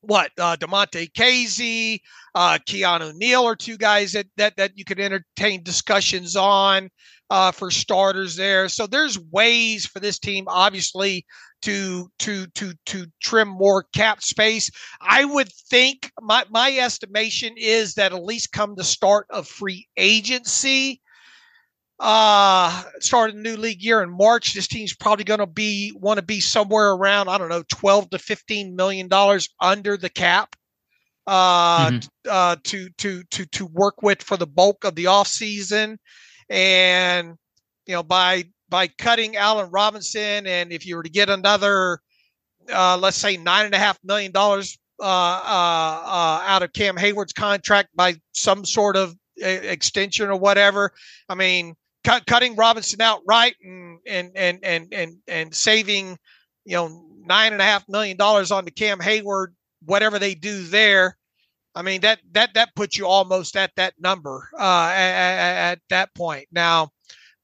B: what uh, Damontae Kazee, uh, Keanu Neal are two guys that that that you could entertain discussions on uh, for starters there. So there's ways for this team, obviously, to to to to trim more cap space. I would think my my estimation is that at least come the start of free agency, uh start a new league year in March, this team's probably going to be want to be somewhere around I don't know 12 to 15 million dollars under the cap. Uh, mm-hmm. uh, to to to to work with for the bulk of the off season, and you know by by cutting Allen Robinson, and if you were to get another, uh, let's say nine and a half million dollars uh, uh, uh out of Cam Heyward's contract by some sort of extension or whatever, I mean, cut, cutting Robinson out right and and and and and and saving, you know, nine and a half million dollars on the Cam Heyward, whatever they do there. I mean that that that puts you almost at that number uh, at, at that point. Now,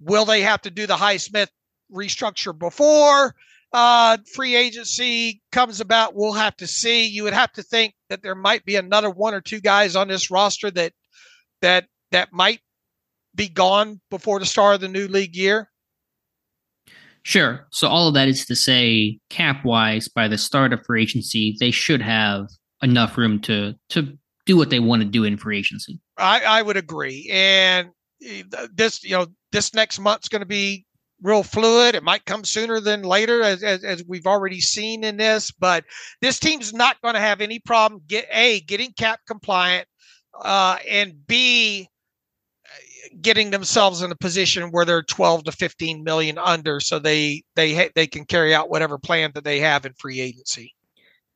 B: Will they have to do the Highsmith restructure before uh, free agency comes about? We'll have to see. You would have to think that there might be another one or two guys on this roster that that that might be gone before the start of the new league year.
A: Sure. So all of that is to say, cap wise, by the start of free agency, they should have enough room to to do what they want to do in free agency.
B: I, I would agree. And eh, this, you know, this next month's going to be real fluid. It might come sooner than later, as, as, as, we've already seen in this. But this team's not going to have any problem get a getting cap compliant, uh, and b getting themselves in a position where they're 12 to 15 million under, so they they they can carry out whatever plan that they have in free agency.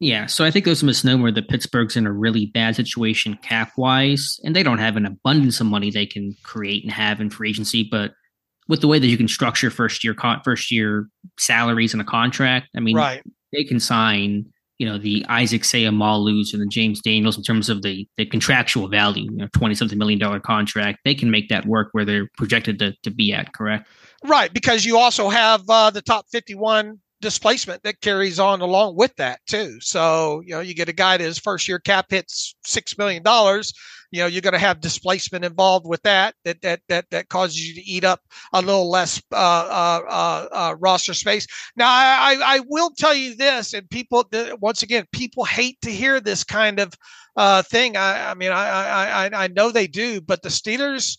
A: Yeah, so I think there's a misnomer that Pittsburgh's in a really bad situation cap wise, and they don't have an abundance of money they can create and have in free agency. But with the way that you can structure first year con- first year salaries in a contract, I mean,
B: right.
A: they can sign you know the Isaac Seumalo's and the James Daniels in terms of the the contractual value, you know, twenty something million dollar contract. They can make that work where they're projected to to be at. Correct.
B: Right, because you also have uh, the top fifty one displacement that carries on along with that too. So, you know, you get a guy that his first year cap hits six million dollars, you know, you're to have displacement involved with that, that, that, that, that causes you to eat up a little less, uh, uh, uh, uh roster space. Now, I, I will tell you this, and people, once again, people hate to hear this kind of, uh, thing. I, I mean, I, I, I know they do, but the Steelers,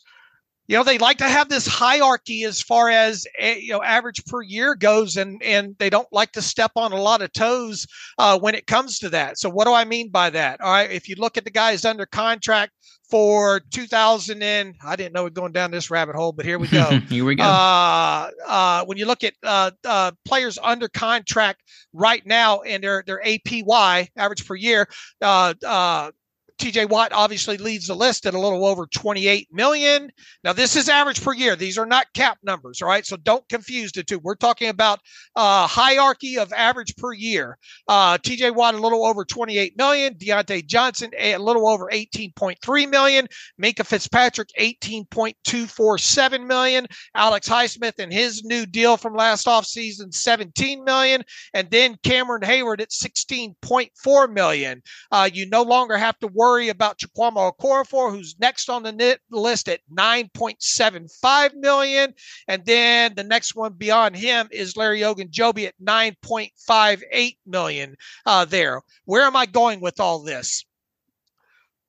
B: you know they like to have this hierarchy as far as eh, you know average per year goes and and they don't like to step on a lot of toes uh, when it comes to that. So what do i mean by that? All right if you look at the guys under contract for 2000 and i didn't know we're going down this rabbit hole but here we go.
A: Here we go.
B: Uh, uh, when you look at uh, uh, players under contract right now and their their apy average per year uh, TJ Watt obviously leads the list at a little over 28 million. Now, this is average per year. These are not cap numbers, all right? So don't confuse the two. We're talking about uh, hierarchy of average per year. Uh, TJ Watt a little over 28 million. Diontae Johnson a little over 18.3 million. Minkah Fitzpatrick 18.247 million. Alex Highsmith and his new deal from last offseason 17 million. And then Cameron Heyward at 16.4 million. Uh, you no longer have to worry worry about Chukwuma Okorafor, who's next on the list at 9.75 million. And then the next one beyond him is Larry Ogunjobi at 9.58 million uh, there. Where am I going with all this?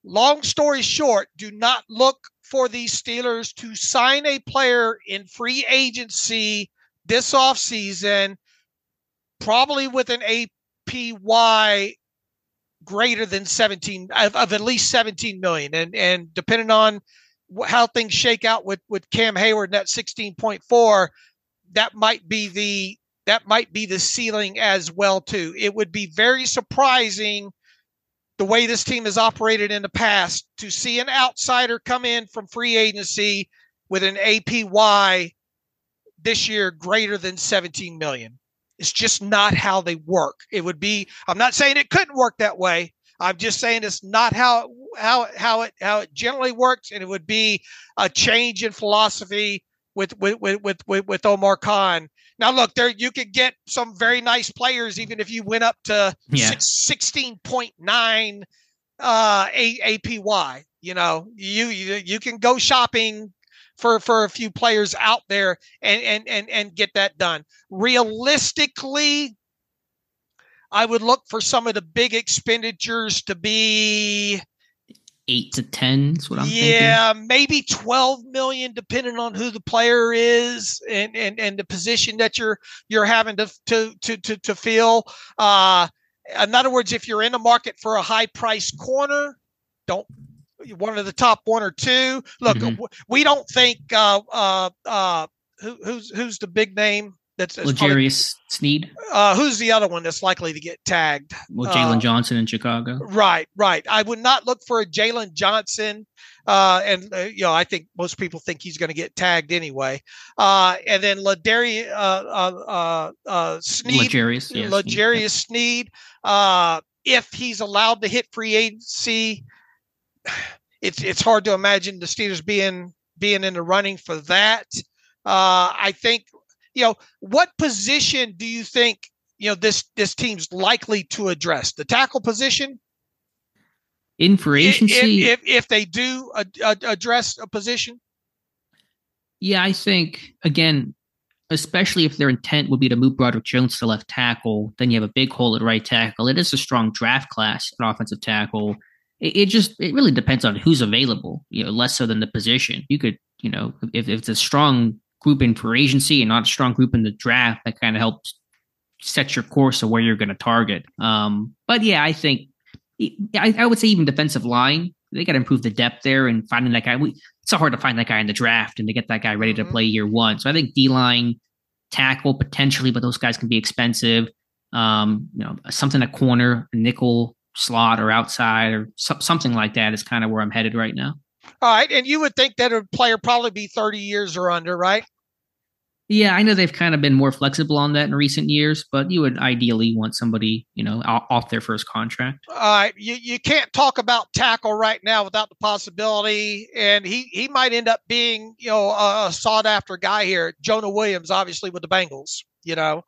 B: Long story short, do not look for these Steelers to sign a player in free agency this offseason, probably with an APY greater than 17 of, of, at least 17 million and and depending on how things shake out with with Cam Heyward and that 16.4 that might be the that might be the ceiling as well too it would be very surprising the way this team has operated in the past to see an outsider come in from free agency with an APY this year greater than 17 million. It's just not how they work. It would be I'm not saying it couldn't work that way. I'm just saying it's not how how how it how it generally works and it would be a change in philosophy with with with with, with Omar Khan now, look, there you could get some very nice players even if you went up to yeah. 16.9 uh, APY. You know, you, you you can go shopping for for a few players out there and and and and get that done. Realistically, I would look for some of the big expenditures to be
A: eight to ten is what I'm
B: yeah,
A: thinking.
B: maybe twelve million, depending on who the player is and and, and the position that you're you're having to to to to, to fill. Uh, in other words, if you're in the market for a high price corner, don't one of the top one or two. Look, mm-hmm. we don't think uh, uh, uh, who, who's who's the big name that's,
A: that's L'Jarius Sneed.
B: Uh, who's the other one that's likely to get tagged?
A: Well, Jaylon uh, Johnson in Chicago.
B: Right, right. I would not look for a Jaylon Johnson. Uh, and uh, you know, I think most people think he's going to get tagged anyway. Uh, and then Ladarius uh, uh, uh, Sneed,
A: L'Jarius,
B: yes, L'Jarius Sneed. Uh, if he's allowed to hit free agency, it's it's hard to imagine the Steelers being being in the running for that. Uh, I think you know, what position do you think you know this this team's likely to address? The tackle position.
A: In free agency,
B: if, if, if they do address a position.
A: Yeah, I think again, especially if their intent would be to move Broderick Jones to left tackle, then you have a big hole at right tackle. It is a strong draft class at offensive tackle. It, it, just it really depends on who's available, you know, less so than the position. You could, you know, if, if it's a strong group in for agency and not a strong group in the draft that kind of helps set your course of where you're going to target. Um, but yeah, I think I, I, would say even defensive line, they got to improve the depth there and finding that guy. We, it's so hard to find that guy in the draft and to get that guy ready to mm-hmm. play year one. So I think D line, tackle potentially, but those guys can be expensive. Um, you know, something at corner, nickel slot or outside or so, something like that is kind of where I'm headed right now.
B: All right, and you would think that a player probably be 30 years or under, right?
A: Yeah, I know they've kind of been more flexible on that in recent years, but you would ideally want somebody, you know, off their first contract.
B: All right, you, you can't talk about tackle right now without the possibility, and he he might end up being, you know, a sought after guy here. Jonah Williams, obviously with the Bengals, you know,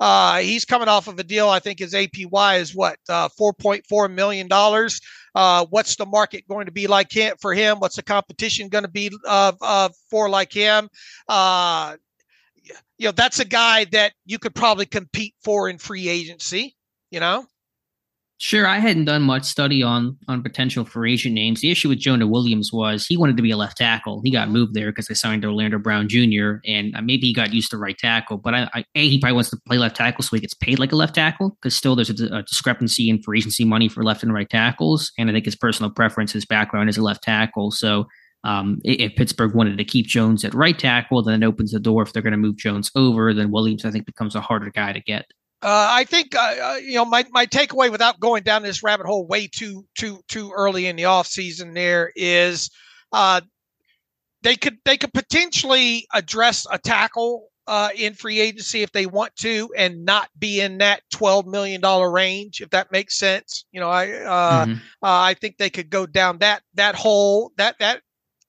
B: uh, he's coming off of a deal. I think his APY is what uh, four point four million dollars. Uh, what's the market going to be like for him? What's the competition going to be uh, for like him? Uh, you know, that's a guy that you could probably compete for in free agency. You know.
A: Sure, I hadn't done much study on on potential free agent names. The issue with Jonah Williams was he wanted to be a left tackle. He got moved there because they signed Orlando Brown Jr. and uh, maybe he got used to right tackle. But I, I, a he probably wants to play left tackle so he gets paid like a left tackle because still there's a, a, discrepancy in free agency money for left and right tackles. And I think his personal preference, his background is a left tackle. So um, if Pittsburgh wanted to keep Jones at right tackle, then it opens the door. If they're going to move Jones over, then Williams I think becomes a harder guy to get.
B: Uh, I think uh, uh, you know my my takeaway without going down this rabbit hole way too too too early in the off season there is uh, they could they could potentially address a tackle uh, in free agency if they want to and not be in that twelve million dollar range if that makes sense. You know I uh, mm-hmm. I think they could go down that that hole that that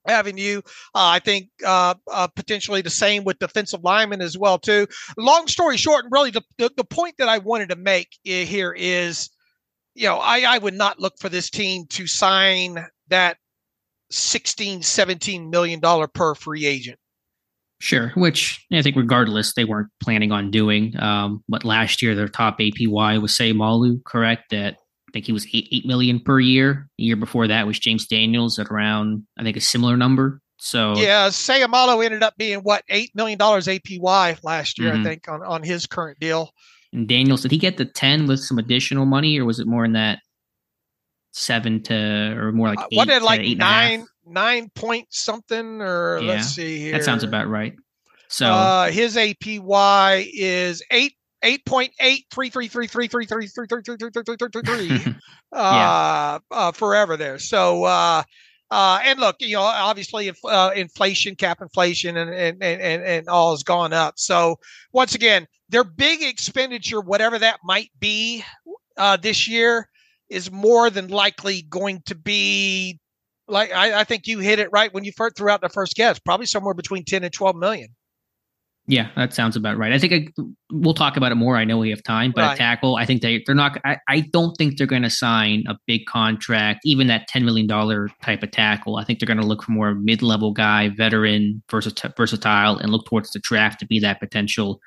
B: avenue. Uh, I think uh, uh, potentially the same with defensive linemen as well too. Long story short, and really the, the, the point that I wanted to make here is, you know, I, I would not look for this team to sign that 16, 17 million dollar per free agent.
A: Sure, which I think regardless they weren't planning on doing. Um, but last year their top APY was Seumalo, correct? At think he was eight, eight million per year. The year before that was James Daniels at around, I think, a similar number. So
B: yeah, Seumalo ended up being what eight million dollars APY last year, mm-hmm. I think, on on his current deal.
A: And Daniels, did he get the ten with some additional money, or was it more in that seven to or more like uh.
B: What did like nine nine point something? Or yeah, let's see here.
A: That sounds about right. So
B: uh, his APY is eight 8.83333333333 forever there. So uh uh, and look, you know, obviously, if, uh, inflation, cap inflation, and, and and and all has gone up. So once again, their big expenditure, whatever that might be, uh, this year, is more than likely going to be like I, I think you hit it right when you first threw out the first guess, probably somewhere between ten and twelve million.
A: Yeah, that sounds about right. I think I, we'll talk about it more. I know we have time, but right. tackle, I think they they're not. I, I don't think they're going to sign a big contract, even that ten million dollar type of tackle. I think they're going to look for more mid level guy, veteran, versatile, and look towards the draft to be that potential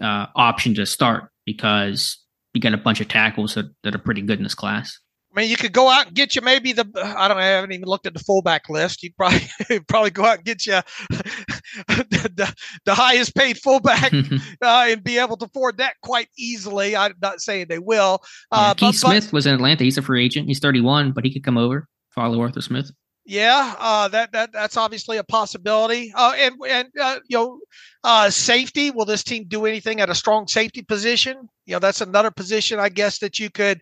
A: uh, option to start because you got a bunch of tackles that, that are pretty good in this class.
B: I mean, you could go out and get you maybe the I don't know, I haven't even looked at the fullback list. You probably probably go out and get you the, the, the highest paid fullback uh, and be able to afford that quite easily. I'm not saying they will.
A: Uh, yeah, Keith but, Smith but, was in Atlanta. He's a free agent. He's 31, but he could come over. Follow Arthur Smith.
B: Yeah, uh, that that that's obviously a possibility. Uh, and and uh, you know, uh, safety. Will this team do anything at a strong safety position? You know, that's another position I guess that you could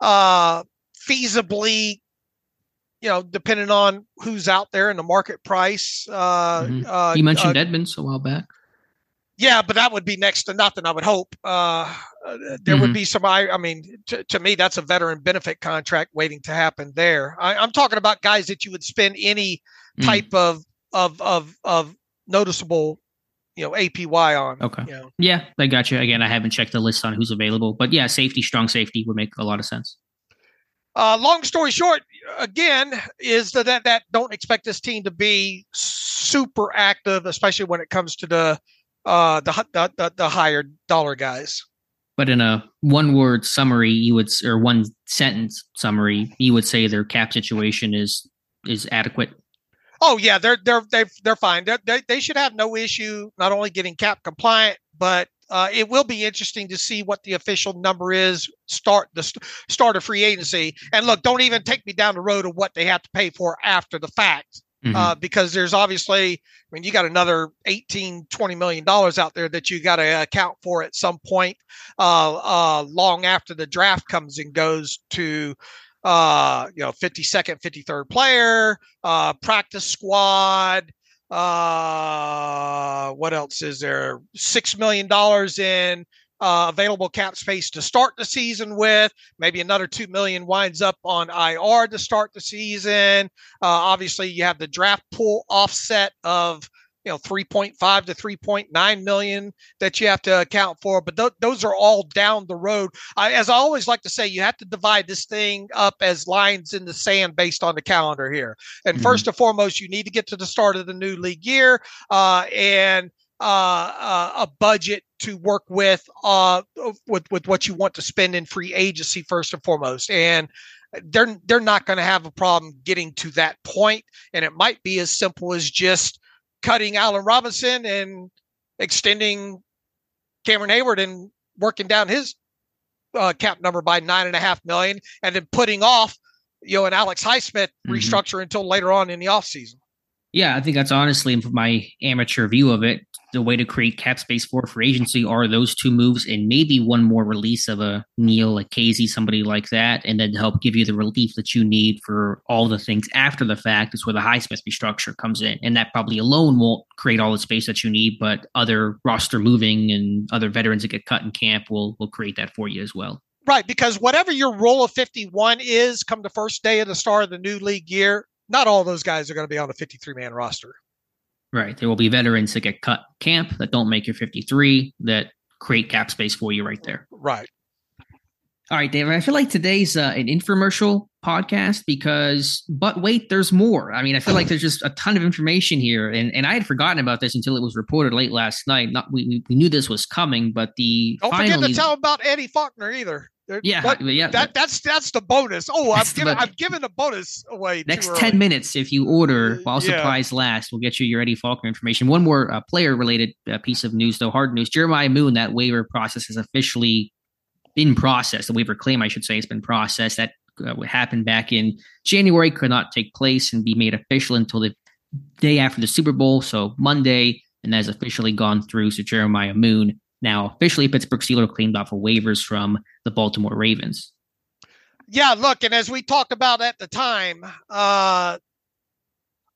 B: uh, feasibly, you know, depending on who's out there in the market price. Uh,
A: mm-hmm. uh, you mentioned uh, Edmunds a while back.
B: Yeah, but that would be next to nothing. I would hope uh, uh there mm-hmm. would be some. I, I mean, to, to, me, that's a veteran benefit contract waiting to happen there. I, am talking about guys that you would spend any mm. type of of of of noticeable you know APY on.
A: Okay.
B: You know.
A: Yeah, I got you. Again, I haven't checked the list on who's available, but yeah, safety, strong safety would make a lot of sense.
B: Uh, long story short, again, is that, that that don't expect this team to be super active, especially when it comes to the uh, the, the the higher dollar guys.
A: But in a one word summary, you would or one sentence summary, you would say their cap situation is is adequate.
B: Oh yeah, they're they're they're they're fine. They're, they they should have no issue not only getting cap compliant, but uh, it will be interesting to see what the official number is start the start of free agency. And look, don't even take me down the road of what they have to pay for after the fact. Mm-hmm. Uh, because there's obviously, I mean, you got another 18, 20 million dollars out there that you got to account for at some point, uh, uh, long after the draft comes and goes to, uh, you know, 52nd, 53rd player, uh, practice squad, uh, what else is there? Six million dollars in uh, available cap space to start the season with. Maybe another two million winds up on IR to start the season. Uh, obviously, you have the draft pool offset of you know 3.5 to 3.9 million that you have to account for but th- those are all down the road. I, as i always like to say you have to divide this thing up as lines in the sand based on the calendar here. And mm-hmm. first and foremost you need to get to the start of the new league year uh, and uh, uh, a budget to work with uh, with with what you want to spend in free agency first and foremost. And they're they're not going to have a problem getting to that point and it might be as simple as just cutting Allen Robinson and extending Cameron Heyward and working down his uh, cap number by nine and a half million, and then putting off you know an Alex Highsmith mm-hmm. restructure until later on in the offseason.
A: Yeah, I think that's honestly my amateur view of it the way to create cap space for free agency are those two moves and maybe one more release of a Neal, a Kazee, somebody like that, and then help give you the relief that you need for all the things after the fact is where the Highsmith structure comes in. And that probably alone won't create all the space that you need, but other roster moving and other veterans that get cut in camp will will create that for you as well.
B: Right, because whatever your role of 51 is come the first day of the start of the new league year, not all those guys are going to be on a 53 man roster.
A: Right. There will be veterans that get cut camp that don't make your 53 that create cap space for you right there.
B: Right.
A: All right, David. I feel like today's uh, an infomercial podcast because, but wait, there's more. I mean, I feel like there's just a ton of information here, and and I had forgotten about this until it was reported late last night. Not we we knew this was coming, but the
B: don't finally, forget to tell about Eddie Faulkner either.
A: Yeah, but yeah.
B: That that's that's the bonus. Oh, I've given I've given the bonus away.
A: Next ten minutes, if you order while yeah. supplies last, we'll get you your Eddie Faulkner information. One more uh, player related uh, piece of news, though, hard news. Jeremiah Moon, that waiver process has officially been processed. The waiver claim, I should say, has been processed. That uh, happened back in January could not take place and be made official until the day after the Super Bowl, so Monday, and that has officially gone through. So Jeremiah Moon now officially Pittsburgh Steelers claimed off of waivers from the Baltimore Ravens.
B: Yeah, look, and as we talked about at the time, uh,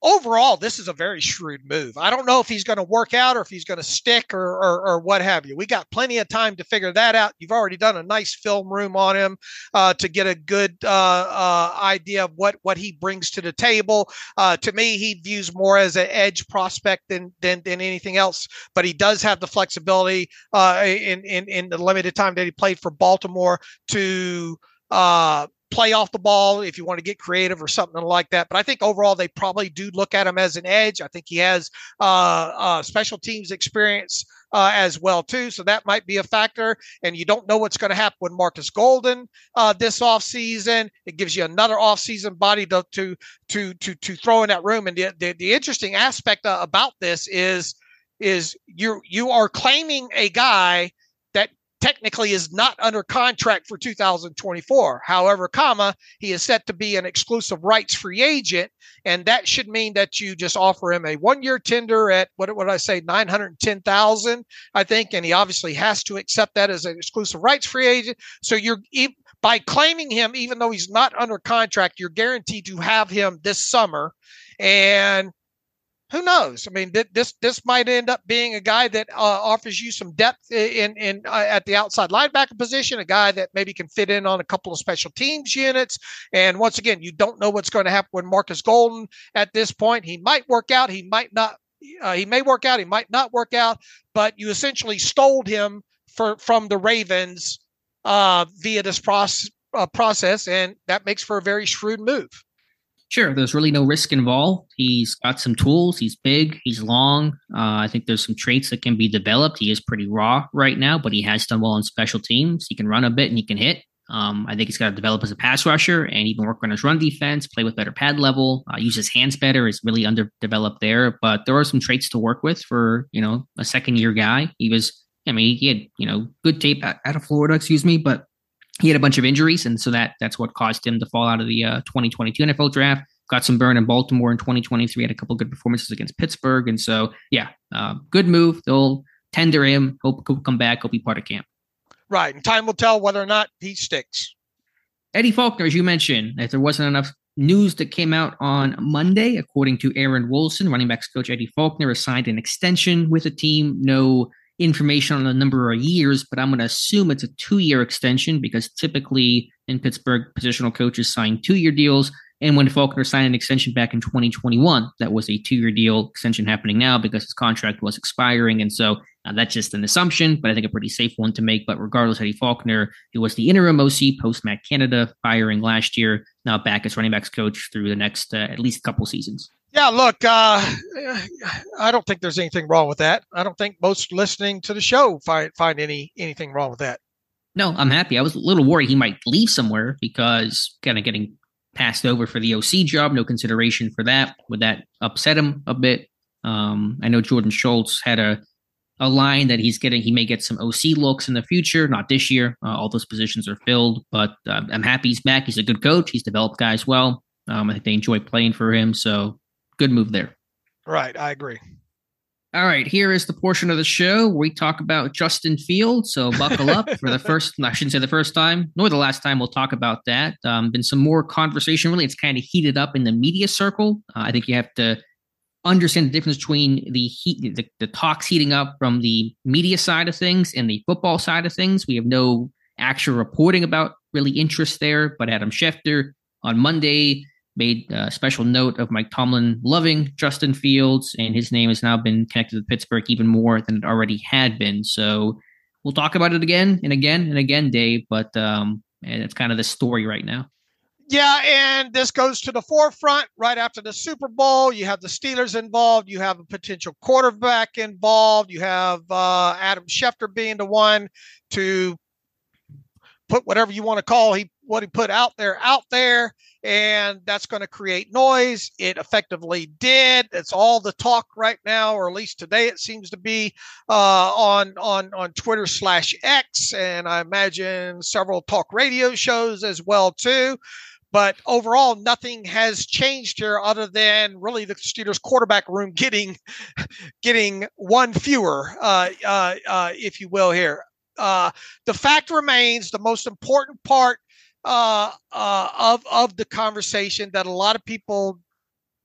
B: overall, this is a very shrewd move. I don't know if he's going to work out or if he's going to stick or, or, or what have you. We got plenty of time to figure that out. You've already done a nice film room on him uh, to get a good uh, uh, idea of what what he brings to the table. Uh, to me, he views more as an edge prospect than than, than anything else. But he does have the flexibility uh, in, in in the limited time that he played for Baltimore to uh, play off the ball if you want to get creative or something like that. But I think overall they probably do look at him as an edge. I think he has uh, uh, special teams experience uh, as well too, so that might be a factor. And you don't know what's going to happen with Marcus Golden uh, this offseason. It gives you another offseason body to to to to, to throw in that room. And the, the, the interesting aspect uh, about this is is you you are claiming a guy technically is not under contract for 2024. However, comma, he is set to be an exclusive rights free agent, and that should mean that you just offer him a one-year tender at what would I say, 910,000, I think, and he obviously has to accept that as an exclusive rights free agent. So you're by claiming him, even though he's not under contract, you're guaranteed to have him this summer. And who knows? I mean, th- this this might end up being a guy that uh, offers you some depth in in uh, at the outside linebacker position, a guy that maybe can fit in on a couple of special teams units. And once again, you don't know what's going to happen with Marcus Golden at this point. He might work out, he might not. Uh, he may work out, he might not work out. But you essentially stole him for from the Ravens uh, via this process, uh, process, and that makes for a very shrewd move.
A: Sure, there's really no risk involved. He's got some tools. He's big. He's long. Uh, I think there's some traits that can be developed. He is pretty raw right now, but he has done well in special teams. He can run a bit and he can hit. Um, I think he's got to develop as a pass rusher and even work on his run defense, play with better pad level, uh, use his hands better. Is really underdeveloped there, but there are some traits to work with for you know a second year guy. He was, I mean, he had you know good tape out of Florida, excuse me, but he had a bunch of injuries, and so that that's what caused him to fall out of the uh, 2022 NFL draft. Got some burn in Baltimore in 2023. Had a couple good performances against Pittsburgh, and so yeah, uh, good move. They'll tender him. Hope he'll come back. He'll be part of camp.
B: Right, and time will tell whether or not he sticks.
A: Eddie Faulkner, as you mentioned, if there wasn't enough news that came out on Monday, according to Aaron Wilson, running backs coach Eddie Faulkner signed an extension with the team. No information on the number of years, but I'm going to assume it's a two year extension because typically in Pittsburgh, positional coaches sign two year deals. And when Faulkner signed an extension back in 2021, that was a two year deal extension happening now because his contract was expiring. And so uh, that's just an assumption, but I think a pretty safe one to make. But regardless, Eddie Faulkner, who was the interim OC post Matt Canada firing last year, now back as running backs coach through the next uh, at least a couple seasons.
B: Yeah, look, uh, I don't think there's anything wrong with that. I don't think most listening to the show find find any anything wrong with that.
A: No, I'm happy. I was a little worried he might leave somewhere because kind of getting passed over for the OC job, no consideration for that. Would that upset him a bit? Um, I know Jordan Schultz had a a line that he's getting. He may get some OC looks in the future, not this year. Uh, all those positions are filled, but uh, I'm happy he's back. He's a good coach. He's developed guys well. Um, I think they enjoy playing for him. So good move there.
B: Right, I agree.
A: All right, here is the portion of the show where we talk about Justin Fields. So buckle up for the first, I shouldn't say the first time, nor the last time we'll talk about that. Um, been some more conversation. Really, it's kind of heated up in the media circle. Uh, I think you have to understand the difference between the heat, the, the talks heating up from the media side of things and the football side of things. We have no actual reporting about really interest there, but Adam Schefter on Monday made a special note of Mike Tomlin loving Justin Fields, and his name has now been connected to Pittsburgh even more than it already had been. So we'll talk about it again and again and again, Dave. But um, and it's kind of the story right now.
B: Yeah, and this goes to the forefront right after the Super Bowl. You have the Steelers involved. You have a potential quarterback involved. You have uh, Adam Schefter being the one to put whatever you want to call he what he put out there out there and that's going to create noise. It effectively did. It's all the talk right now or at least today it seems to be uh, on on on twitter slash x and i imagine several talk radio shows as well too. But overall, nothing has changed here other than really the Steelers quarterback room getting getting one fewer, uh, uh, uh, if you will. Here, uh, the fact remains the most important part uh, uh, of of the conversation that a lot of people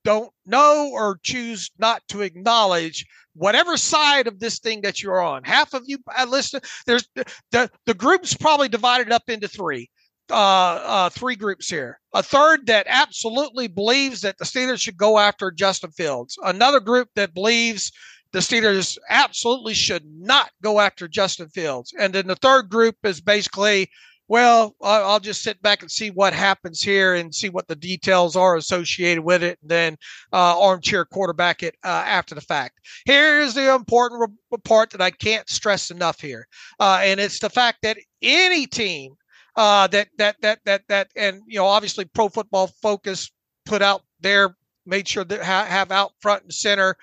B: don't know or choose not to acknowledge whatever side of this thing that you're on half of you I listen there's the the group's probably divided up into three uh, uh, three groups here. A third that absolutely believes that the Steelers should go after Justin Fields. Another group that believes the Steelers absolutely should not go after Justin Fields. And then the third group is basically, well, I'll just sit back and see what happens here and see what the details are associated with it, and then uh, armchair quarterback it uh, after the fact. Here's the important part that I can't stress enough here, uh, and it's the fact that any team uh, that that that that that and you know obviously Pro Football Focus put out there made sure that ha- have out front and center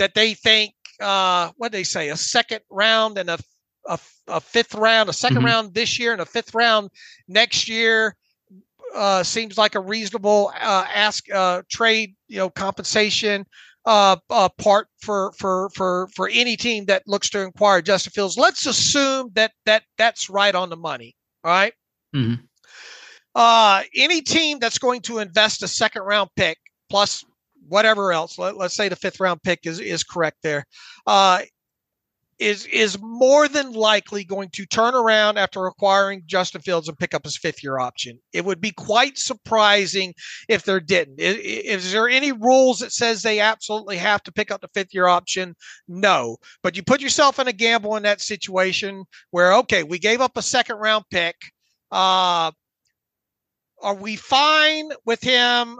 B: that they think uh, what they say a second round and a a, a fifth round, a 2nd mm-hmm. round this year and a fifth round next year uh, seems like a reasonable uh, ask uh, trade, you know, compensation uh, uh, part for for for for any team that looks to acquire Justin Fields. Let's assume that that that's right on the money. All right. Mm-hmm. Uh, any team that's going to invest a second round pick plus whatever else, let, us say the fifth round pick is is correct there, uh, is is more than likely going to turn around after acquiring Justin Fields and pick up his fifth year option. It would be quite surprising if there didn't. Is, is, there any rules that says they absolutely have to pick up the fifth year option? No, but you put yourself in a gamble in that situation where okay, we gave up a second round pick. Uh, are we fine with him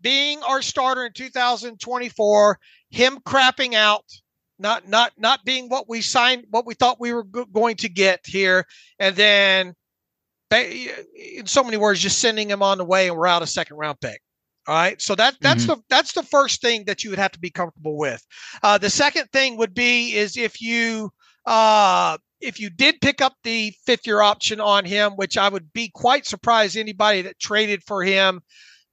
B: being our starter in 2024? Him crapping out, not not not being what we signed, what we thought we were go- going to get here, and then, in so many words, just sending him on the way, and we're out a second round pick. All right, so that that's mm-hmm. the that's the first thing that you would have to be comfortable with. Uh, the second thing would be is if you uh, if you did pick up the fifth year option on him, which I would be quite surprised anybody that traded for him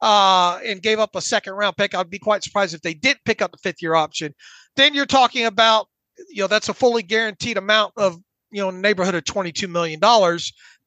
B: uh, and gave up a second round pick, I'd be quite surprised if they did pick up the fifth year option. Then you're talking about, you know, that's a fully guaranteed amount of, you know, neighborhood of $22 million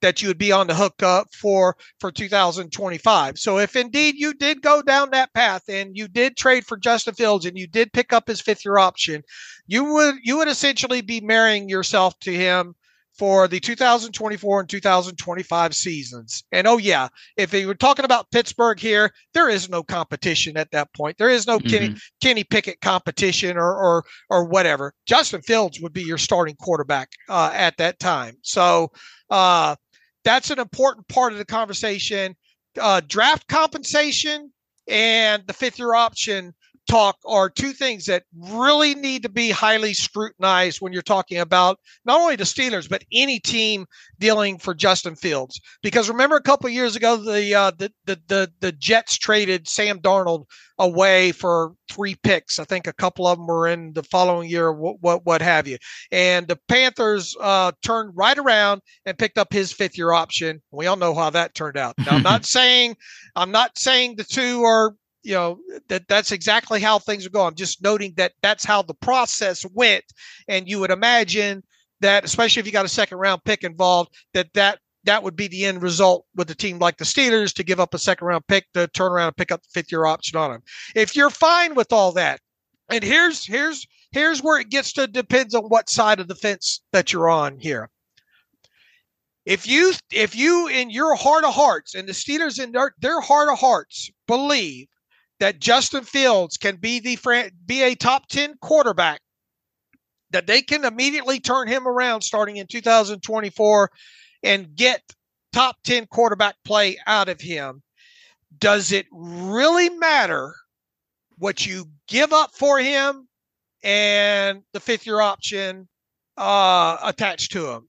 B: that you would be on the hook up for for 2025. So if indeed you did go down that path and you did trade for Justin Fields and you did pick up his fifth year option, you would you would essentially be marrying yourself to him for the 2024 and 2025 seasons. And oh yeah, if you were talking about Pittsburgh here, there is no competition at that point. There is no mm-hmm. Kenny Kenny Pickett competition or or or whatever. Justin Fields would be your starting quarterback uh, at that time. So uh, that's an important part of the conversation. Uh, draft compensation and the fifth year option talk are two things that really need to be highly scrutinized when you're talking about not only the Steelers but any team dealing for Justin Fields. Because remember a couple years ago the, uh, the the the the Jets traded Sam Darnold away for three picks. I think a couple of them were in the following year, what what, what have you. And the Panthers uh, turned right around and picked up his fifth year option. We all know how that turned out. Now, I'm not saying I'm not saying the two are you know that that's exactly how things are going. I'm just noting that that's how the process went, and you would imagine that, especially if you got a second round pick involved, that that that would be the end result with a team like the Steelers to give up a second round pick to turn around and pick up the fifth year option on him. If you're fine with all that, and here's here's here's where it gets to depends on what side of the fence that you're on here. If you if you in your heart of hearts and the Steelers in their, their heart of hearts believe that Justin Fields can be the be a top 10 quarterback that they can immediately turn him around starting in 2024 and get top 10 quarterback play out of him. Does it really matter what you give up for him and the fifth year option uh, attached to him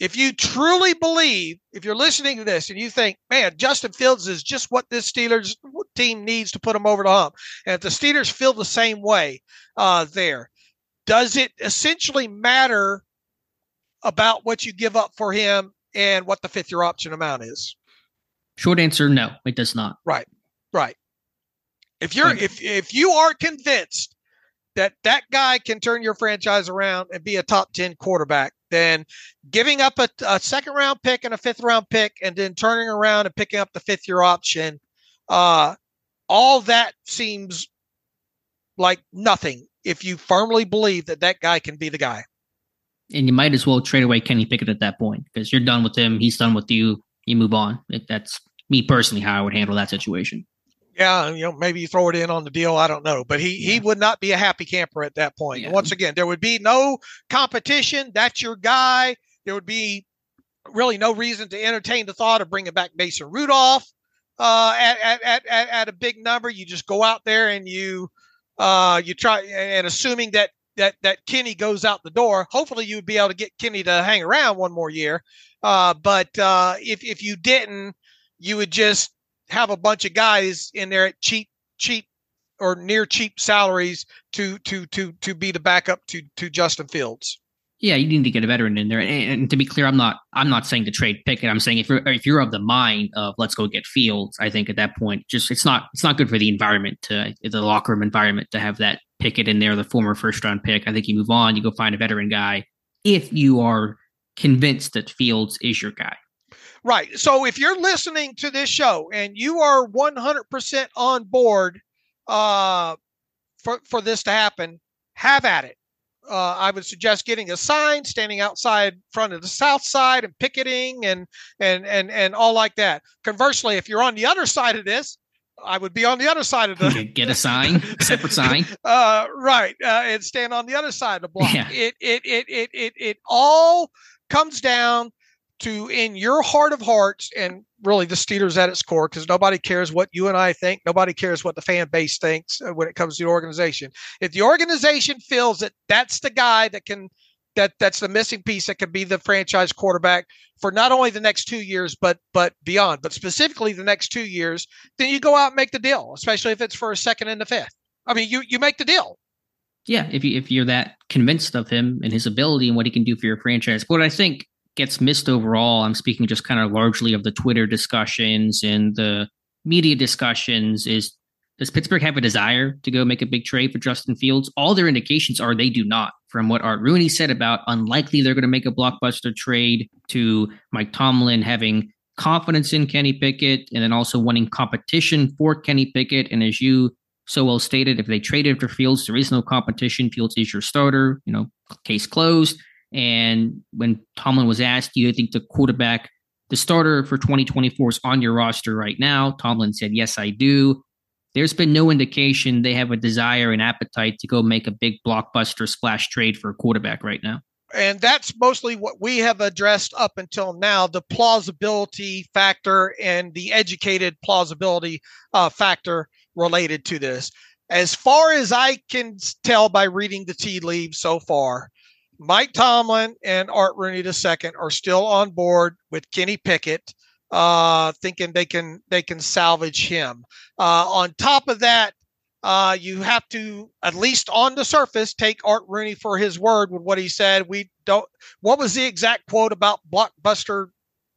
B: if you truly believe, if you're listening to this and you think, man, Justin Fields is just what this Steelers team needs to put him over the hump, and if the Steelers feel the same way uh, there, does it essentially matter about what you give up for him and what the fifth year option amount is?
A: Short answer, no, it does not.
B: Right, right. If you're if if you are convinced that that guy can turn your franchise around and be a top 10 quarterback, then giving up a, a second round pick and a fifth round pick and then turning around and picking up the fifth year option, uh, all that seems like nothing if you firmly believe that that guy can be the guy.
A: And you might as well trade away Kenny Pickett at that point because you're done with him. He's done with you. You move on. That's me personally how I would handle that situation
B: yeah, you know, maybe you throw it in on the deal. I don't know, but he yeah. he would not be a happy camper at that point. Yeah. Once again, there would be no competition. That's your guy. There would be really no reason to entertain the thought of bringing back Mason Rudolph uh, at, at, at, at a big number. You just go out there and you uh, you try and assuming that that that Kenny goes out the door. Hopefully, you would be able to get Kenny to hang around one more year. Uh, but uh, if if you didn't, you would just have a bunch of guys in there at cheap, cheap or near cheap salaries to to to to be the backup to to Justin Fields.
A: Yeah, you need to get a veteran in there. And, and, to be clear, I'm not I'm not saying to trade Pickett. I'm saying if you're if you're of the mind of let's go get Fields, I think at that point, just it's not it's not good for the environment to the locker room environment to have that Pickett in there, the former first round pick. I think you move on, you go find a veteran guy if you are convinced that Fields is your guy.
B: Right. So if you're listening to this show and you are 100% on board uh, for, for this to happen, have at it. Uh, I would suggest getting a sign, standing outside front of the south side and picketing and and and and all like that. Conversely, if you're on the other side of this, I would be on the other side of the
A: get a sign, separate sign.
B: Uh, right, uh, and stand on the other side of the block. Yeah. It, it it it it it all comes down to in your heart of hearts and really the Steelers at its core because nobody cares what you and I think nobody cares what the fan base thinks uh, when it comes to the organization. If the organization feels that that's the guy that can that that's the missing piece that can be the franchise quarterback for not only the next 2 years but but beyond but specifically the next 2 years then you go out and make the deal especially if it's for a second and a fifth. I mean you you make the deal.
A: Yeah if you if you're that convinced of him and his ability and what he can do for your franchise. But I think gets missed overall. I'm speaking just kind of largely of the Twitter discussions and the media discussions is does Pittsburgh have a desire to go make a big trade for Justin Fields? All their indications are they do not. From what Art Rooney said about unlikely they're going to make a blockbuster trade to Mike Tomlin having confidence in Kenny Pickett and then also wanting competition for Kenny Pickett. And as you so well stated, if they traded for Fields, there is no competition. Fields is your starter, you know, case closed. And when Tomlin was asked, do you think the quarterback, the starter for 2024 is on your roster right now? Tomlin said, yes, I do. There's been no indication they have a desire and appetite to go make a big blockbuster splash trade for a quarterback right now.
B: And that's mostly what we have addressed up until now the plausibility factor and the educated plausibility uh, factor related to this. As far as I can tell by reading the tea leaves so far, Mike Tomlin and Art Rooney II are still on board with Kenny Pickett, uh, thinking they can they can salvage him. Uh, on top of that, uh, you have to at least on the surface take Art Rooney for his word with what he said. We don't. What was the exact quote about blockbuster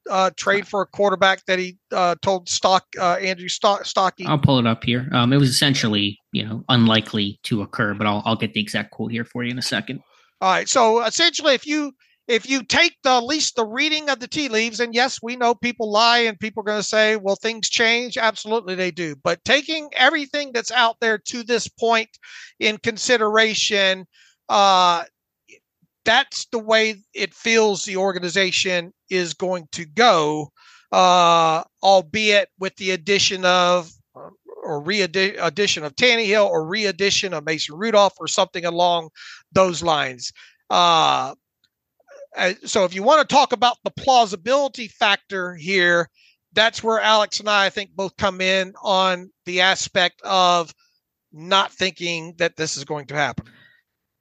B: uh, trade for a quarterback that he uh, told Stock uh, Andrew Stock, Stockey?
A: I'll pull it up here. Um, it was essentially, you know, unlikely to occur, but I'll I'll get the exact quote here for you in a second.
B: All right. So essentially, if you if you take the least the reading of the tea leaves, and yes, we know people lie and people are going to say, well, things change. Absolutely, they do. But taking everything that's out there to this point in consideration, uh, that's the way it feels the organization is going to go, uh, albeit with the addition of or re-addition of Tannehill or re-addition of Mason Rudolph or something along those lines. Uh, so if you want to talk about the plausibility factor here, that's where Alex and I, I think, both come in on the aspect of not thinking that this is going to happen.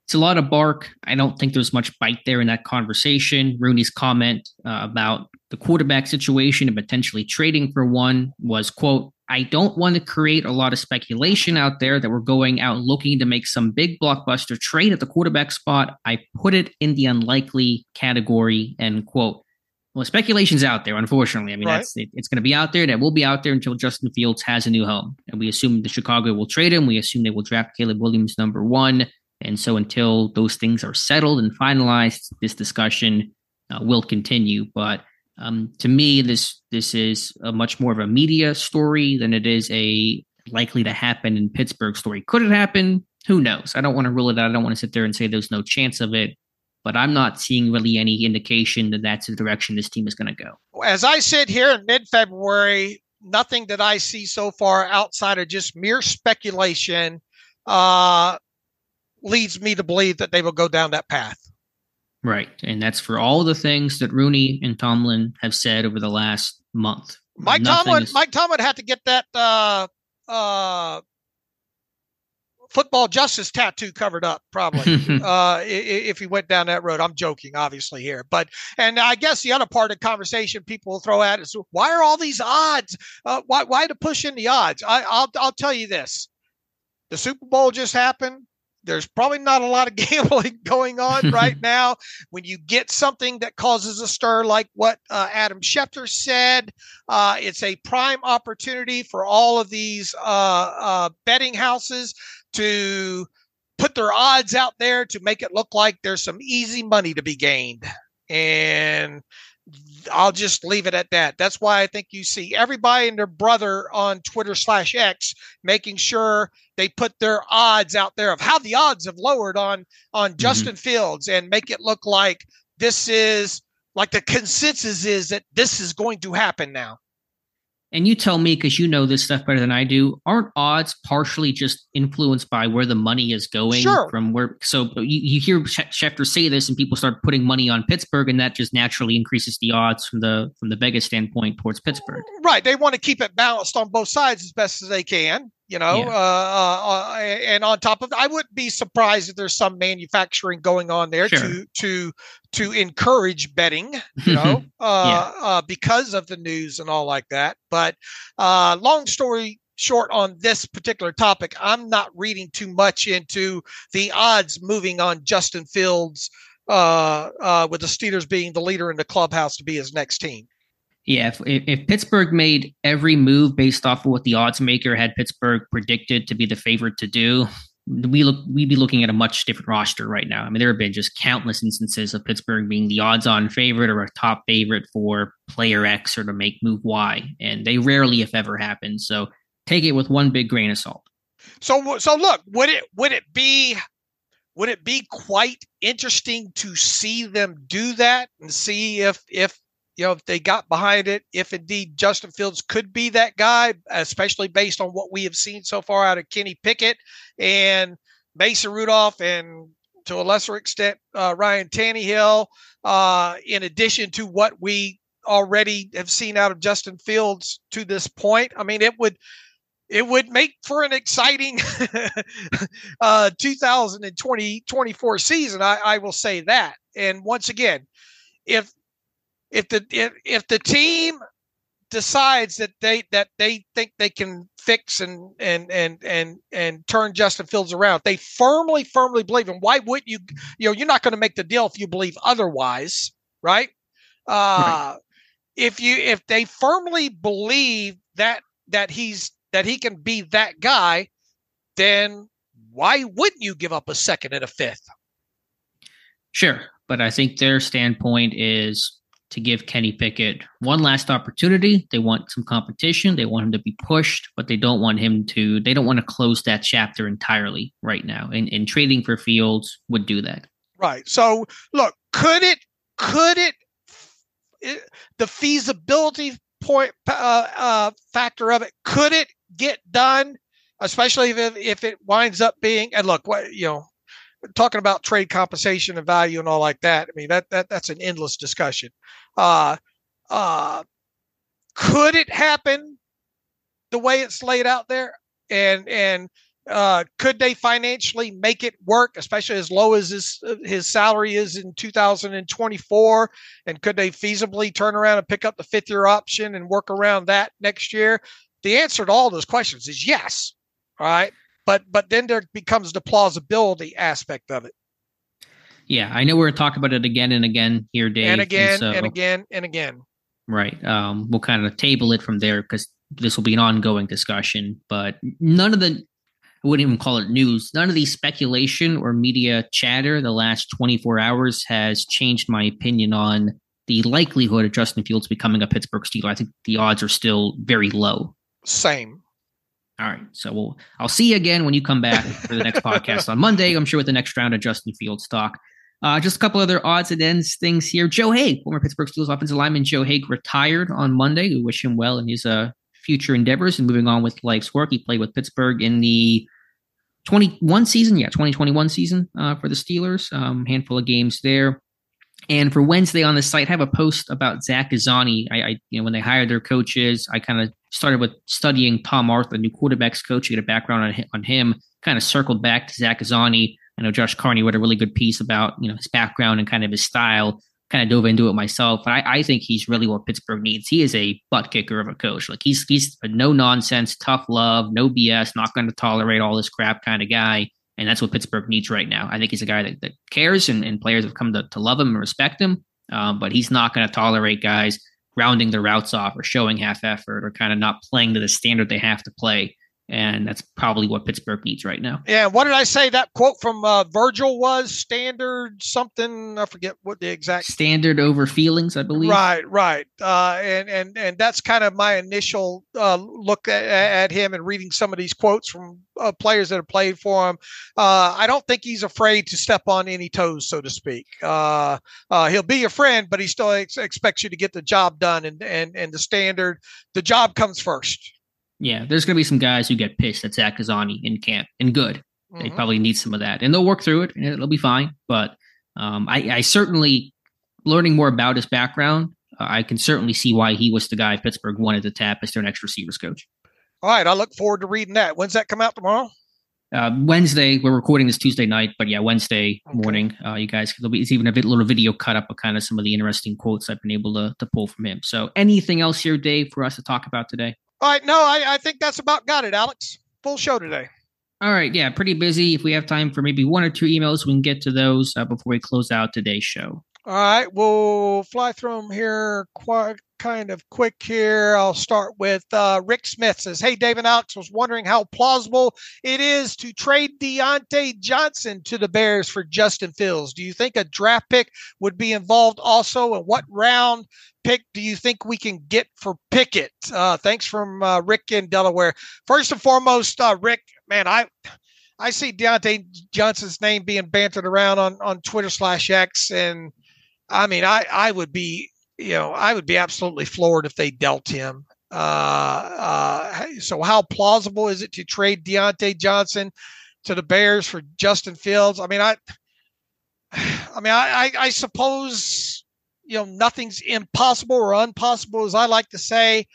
A: it's a lot of bark. I don't think there's much bite there in that conversation. Rooney's comment uh, about the quarterback situation and potentially trading for one was, quote, I don't want to create a lot of speculation out there that we're going out looking to make some big blockbuster trade at the quarterback spot. I put it in the unlikely category, end quote. Well, speculation's out there, unfortunately. I mean, right. that's it, it's going to be out there. That will be out there until Justin Fields has a new home. And we assume the Chicago will trade him. We assume they will draft Caleb Williams number one. And so until those things are settled and finalized, this discussion uh, will continue. But um, to me, this this is a much more of a media story than it is a likely to happen in Pittsburgh story. Could it happen? Who knows? I don't want to rule it out. I don't want to sit there and say there's no chance of it. But I'm not seeing really any indication that that's the direction this team is going to go.
B: As I sit here in mid February, nothing that I see so far outside of just mere speculation uh, leads me to believe that they will go down that path.
A: Right. And that's for all the things that Rooney and Tomlin have said over the last month.
B: Mike Nothing Tomlin is... Mike Tomlin had to get that uh uh football justice tattoo covered up probably uh if he went down that road i'm joking obviously here but and i guess the other part of the conversation people will throw at is why are all these odds uh, why why to push in the odds I, i'll i'll tell you this the super bowl just happened there's probably not a lot of gambling going on right now. When you get something that causes a stir, like what uh, Adam Schefter said, uh, it's a prime opportunity for all of these uh, uh, betting houses to put their odds out there to make it look like there's some easy money to be gained. And I'll just leave it at that. That's why I think you see everybody and their brother on Twitter slash X making sure they put their odds out there of how the odds have lowered on on mm-hmm. Justin Fields and make it look like this is like the consensus is that this is going to happen now
A: and you tell me because you know this stuff better than I do, aren't odds partially just influenced by where the money is going
B: sure.
A: from where? So you, you hear Schefter say this, and people start putting money on Pittsburgh, and that just naturally increases the odds from the from the Vegas standpoint towards Pittsburgh.
B: Right, they want to keep it balanced on both sides as best as they can you know yeah. uh, uh, and on top of that i wouldn't be surprised if there's some manufacturing going on there sure. to to to encourage betting you know uh, yeah. uh, because of the news and all like that but uh, long story short on this particular topic i'm not reading too much into the odds moving on justin fields uh, with the steelers being the leader in the clubhouse to be his next team
A: yeah, if, if Pittsburgh made every move based off of what the odds maker had Pittsburgh predicted to be the favorite to do, we look we'd be looking at a much different roster right now. I mean, there have been just countless instances of Pittsburgh being the odds-on favorite or a top favorite for player X or to make move Y, and they rarely, if ever, happen. So take it with one big grain of salt.
B: So, so look, would it would it be would it be quite interesting to see them do that and see if if you know, if they got behind it, if indeed Justin Fields could be that guy, especially based on what we have seen so far out of Kenny Pickett and Mason Rudolph and to a lesser extent uh, Ryan Tannehill, uh, in addition to what we already have seen out of Justin Fields to this point. I mean, it would it would make for an exciting uh, 2020 24 season. I, I will say that. And once again, if if the if, if the team decides that they that they think they can fix and and and and and turn Justin Fields around. They firmly firmly believe and why wouldn't you you know you're not going to make the deal if you believe otherwise, right? Uh right. if you if they firmly believe that that he's that he can be that guy, then why wouldn't you give up a second and a fifth?
A: Sure, but I think their standpoint is to give Kenny Pickett one last opportunity. They want some competition. They want him to be pushed, but they don't want him to, they don't want to close that chapter entirely right now. And, and trading for Fields would do that.
B: Right. So look, could it, could it, it the feasibility point uh, uh, factor of it, could it get done? Especially if, if it winds up being, and look, what, you know, talking about trade compensation and value and all like that. I mean, that, that that's an endless discussion. Uh, uh, could it happen the way it's laid out there? And, and Uh, could they financially make it work, especially as low as his his salary is in 2024? And could they feasibly turn around and pick up the fifth year option and work around that next year? The answer to all those questions is yes. All right, but but then there becomes the plausibility aspect of it.
A: Yeah, I know we're talking about it again and again here, Dave.
B: And again and, so, and again and again.
A: Right. Um, we'll kind of table it from there because this will be an ongoing discussion. But none of the I wouldn't even call it news. None of the speculation or media chatter the last 24 hours has changed my opinion on the likelihood of Justin Fields becoming a Pittsburgh Steeler. I think the odds are still very low.
B: Same.
A: All right. So we'll I'll see you again when you come back for the next podcast on Monday. I'm sure with the next round of Justin Fields talk. Uh, just a couple other odds and ends things here. Joe Haeg, former Pittsburgh Steelers offensive lineman Joe Haeg, retired on Monday. We wish him well in his uh, future endeavors and moving on with life's work. He played with Pittsburgh in the 21 season, yeah, 2021 season uh, for the Steelers. Um, handful of games there. And for Wednesday on the site, I have a post about Zach Azzanni. I, I you know, when they hired their coaches, I kind of started with studying Tom Arthur, the new quarterbacks coach, You get a background on him, on him. Kind of circled back to Zach Azzanni. I know Josh Carney wrote a really good piece about you know his background and kind of his style. Kind of dove into it myself, and I, I think he's really what Pittsburgh needs. He is a butt kicker of a coach. Like he's he's a no nonsense, tough love, no BS, not going to tolerate all this crap kind of guy. And that's what Pittsburgh needs right now. I think he's a guy that, that cares, and, and players have come to, to love him and respect him. Um, but he's not going to tolerate guys rounding their routes off or showing half effort or kind of not playing to the standard they have to play and that's probably what Pittsburgh needs right now.
B: Yeah, what did I say? That quote from uh, Virgil was standard something. I forget what the exact
A: standard over feelings, I believe.
B: Right, right, uh, and and and that's kind of my initial uh, look at, at, him and reading some of these quotes from uh, players that have played for him. Uh, I don't think he's afraid to step on any toes, so to speak. Uh, he'll be your friend, but he still ex- expects you to get the job done, and and and the standard, the job comes first.
A: Yeah, there's going to be some guys who get pissed at Zach Azzanni in camp, and good. Mm-hmm. They probably need some of that, and they'll work through it, and it'll be fine. But um, I, I, certainly, learning more about his background, uh, I can certainly see why he was the guy Pittsburgh wanted to tap as their next receivers coach.
B: All right, I look forward to reading that. When's that come out tomorrow?
A: Uh, Wednesday. We're recording this Tuesday night, but yeah, Wednesday okay. morning. Uh, you guys, there'll be it's even a bit, little video cut up of kind of some of the interesting quotes I've been able to to pull from him. So, anything else here, Dave, for us to talk about today?
B: All right, no, I, I think that's about got it, Alex. Full show today.
A: All right, yeah, pretty busy. If we have time for maybe one or two emails, we can get to those uh, before we close out today's show.
B: All right, we'll fly through them here kind of quick here. I'll start with uh, Rick Smith says, Hey, David Alex was wondering how plausible it is to trade Diontae Johnson to the Bears for Justin Fields. Do you think a draft pick would be involved also? And what round pick do you think we can get for Pickett? Uh, thanks from uh, Rick in Delaware. First and foremost, uh, Rick, man, I. I see Diontae Johnson's name being bantered around on, on Twitter slash X, and I mean, I, I would be you know, I would be absolutely floored if they dealt him. Uh, uh, so how plausible is it to trade Diontae Johnson to the Bears for Justin Fields? I mean, I, I mean, I, I, I suppose you know nothing's impossible or impossible, as I like to say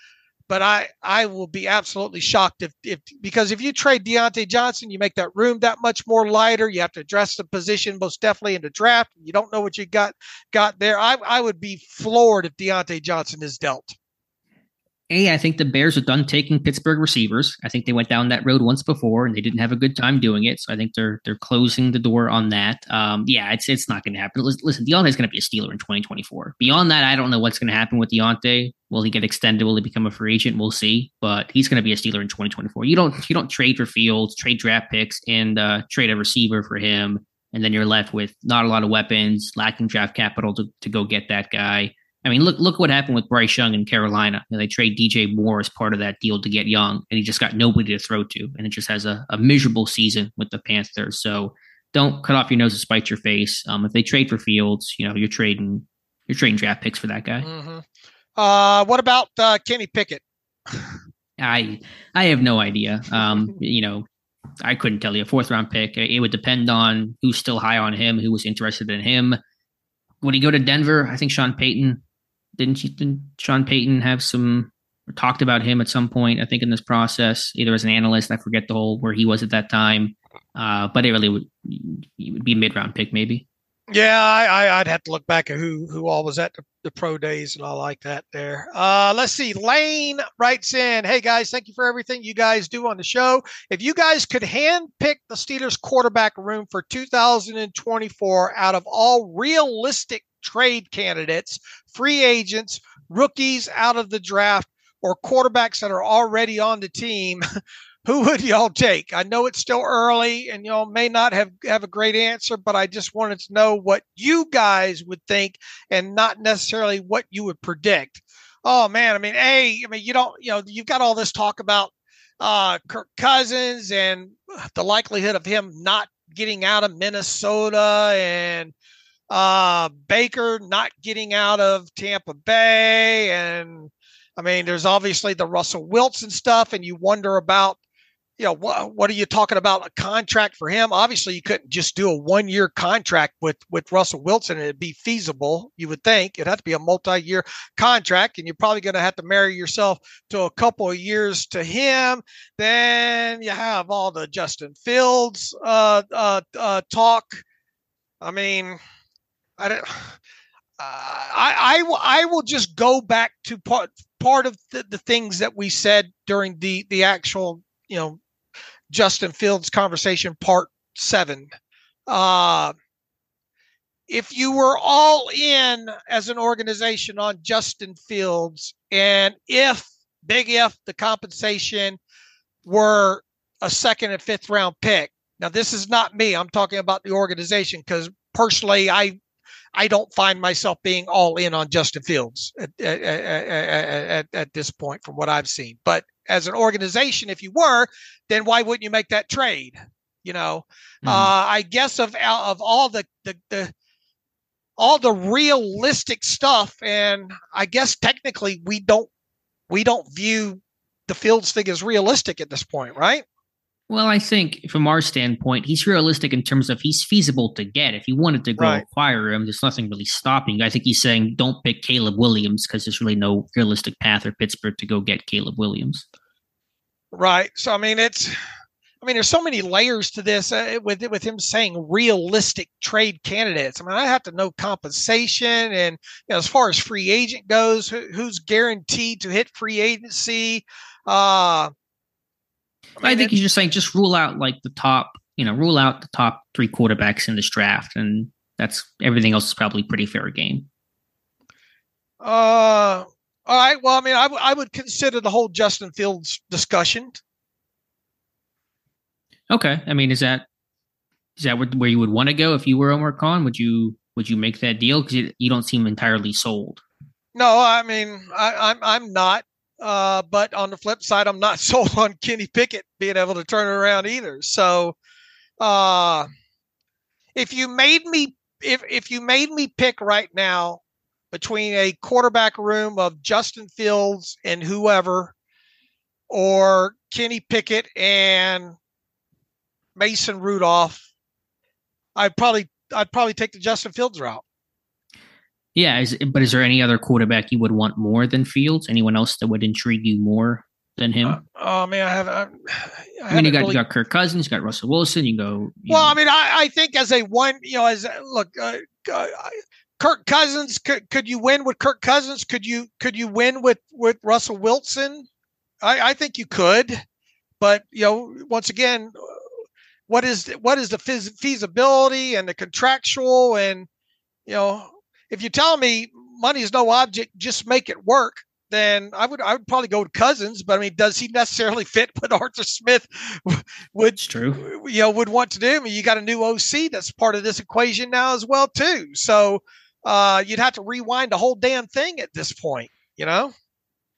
B: but I I will be absolutely shocked if if because if you trade Diontae Johnson, you make that room that much more lighter. You have to address the position most definitely in the draft. You don't know what you got got there. I I would be floored if Diontae Johnson is dealt.
A: A, I think the Bears are done taking Pittsburgh receivers. I think they went down that road once before and they didn't have a good time doing it. So I think they're they're closing the door on that. Um, yeah, it's it's not going to happen. Listen, Diontae is going to be a Steeler in 2024. Beyond that, I don't know what's going to happen with Diontae. Will he get extended? Will he become a free agent? We'll see. But he's going to be a Steeler in 2024. You don't you don't trade for Fields, trade draft picks, and uh, trade a receiver for him, and then you're left with not a lot of weapons, lacking draft capital to to go get that guy. I mean, look look what happened with Bryce Young in Carolina. You know, they trade DJ Moore as part of that deal to get Young, and he just got nobody to throw to, and it just has a, a miserable season with the Panthers. So don't cut off your nose to spite your face. Um, if they trade for Fields, you know you're trading you're trading draft picks for that guy.
B: Mm-hmm. Uh, what about uh, Kenny Pickett?
A: I I have no idea. Um, you know, I couldn't tell you a fourth round pick. It would depend on who's still high on him, who was interested in him. Would he go to Denver? I think Sean Payton didn't, you, didn't Sean Payton have some talked about him at some point. I think in this process, either as an analyst, I forget the whole where he was at that time. Uh, but it really would, would be a mid round pick, maybe.
B: Yeah, I, would have to look back at who who all was at the, the pro days and all like that there. Uh, let's see. Lane writes in, "Hey guys, thank you for everything you guys do on the show. If you guys could hand pick the Steelers quarterback room for 2024 out of all realistic trade candidates, free agents, rookies out of the draft, or quarterbacks that are already on the team." who would y'all take? I know it's still early and y'all may not have, have a great answer, but I just wanted to know what you guys would think and not necessarily what you would predict. Oh man, I mean, A, I mean, you don't, you know, you've got all this talk about uh Kirk Cousins and the likelihood of him not getting out of Minnesota and uh Baker not getting out of Tampa Bay and I mean, there's obviously the Russell Wilson stuff, and you wonder about you know what what are you talking about a contract for him? Obviously you couldn't just do a one year contract with with russell wilson it'd be feasible you would think. It'd have to be a multi-year contract and you're probably going to have to marry yourself to a couple of years to him. Then you have all the justin fields uh uh, uh talk. I mean i don't uh, I, I, I will just go back to part part of the, the things that we said during the the actual you know Justin Fields conversation part seven. Uh, if you were all in as an organization on Justin Fields, and if big if the compensation were a second and fifth round pick. Now, this is not me. I'm talking about the organization because personally, I I don't find myself being all in on Justin Fields at, at, at, at, this point from what I've seen. But as an organization, if you were, then why wouldn't you make that trade? You know, mm-hmm. uh, I guess of of all the, the the all the realistic stuff, and I guess technically we don't we don't view the Fields thing as realistic at this point, right?
A: Well, I think from our standpoint, he's realistic in terms of he's feasible to get. If you wanted to go right. acquire him, there's nothing really stopping. I think he's saying don't pick Caleb Williams because there's really no realistic path for Pittsburgh to go get Caleb Williams.
B: Right. So I mean, it's. I mean, there's so many layers to this uh, with with him saying realistic trade candidates. I mean, I have to know compensation and you know, as far as free agent goes, who, who's guaranteed to hit free agency. Uh,
A: I, think he's just saying just rule out like the top, you know, rule out the top three quarterbacks in this draft, and that's everything else is probably pretty fair game.
B: Uh, all right. Well, I mean, I, w- I would consider the whole Justin Fields discussion.
A: Okay. I mean, is that is that where you would want to go if you were Omar Khan? Would you would you make that deal because you, you don't seem entirely sold?
B: No, I mean, I, I'm I'm not. Uh, but on the flip side, I'm not sold on Kenny Pickett being able to turn it around either. So, uh, if you made me if if you made me pick right now between a quarterback room of Justin Fields and whoever, or Kenny Pickett and Mason Rudolph, I'd probably I'd probably take the Justin Fields route.
A: Yeah, is, but is there any other quarterback you would want more than Fields? Anyone else that would intrigue you more than him? Uh,
B: oh man, I have. I,
A: I mean, you got really... you got Kirk Cousins, you got Russell Wilson. You go.
B: You well, know. I mean, I, I think as a one, you know, as look, uh, uh, Kirk Cousins, could could you win with Kirk Cousins? Could you could you win with with Russell Wilson? I, I think you could, but you know, once again, what is what is the feasibility and the contractual and you know if you tell me money is no object, just make it work, then I would I would probably go to Cousins. But I mean, does he necessarily fit what Arthur Smith would
A: it's true
B: you know would want to do? I mean, you got a new OC that's part of this equation now as well too. So uh, you'd have to rewind the whole damn thing at this point, you know.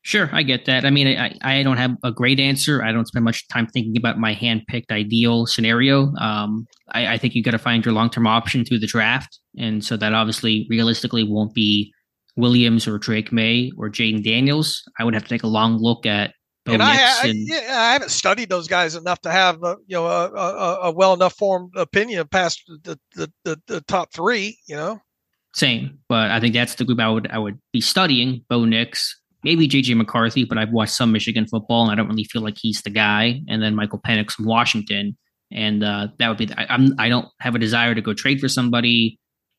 A: Sure, I get that. I mean, I, I don't have a great answer. I don't spend much time thinking about my hand-picked ideal scenario. Um, I, I think you got to find your long-term option through the draft, and so that obviously realistically won't be Williams or Drake Maye or Jayden Daniels. I would have to take a long look at.
B: Bo and I, I, yeah, I haven't studied those guys enough to have a, you know a, a, a well enough formed opinion past the, the the, the top three. You know,
A: same, but I think that's the group I would I would be studying. Bo Nix, maybe JJ McCarthy, but I've watched some Michigan football and I don't really feel like he's the guy. And then Michael Penix from Washington, and uh, that would be. The, I, I'm I don't have a desire to go trade for somebody.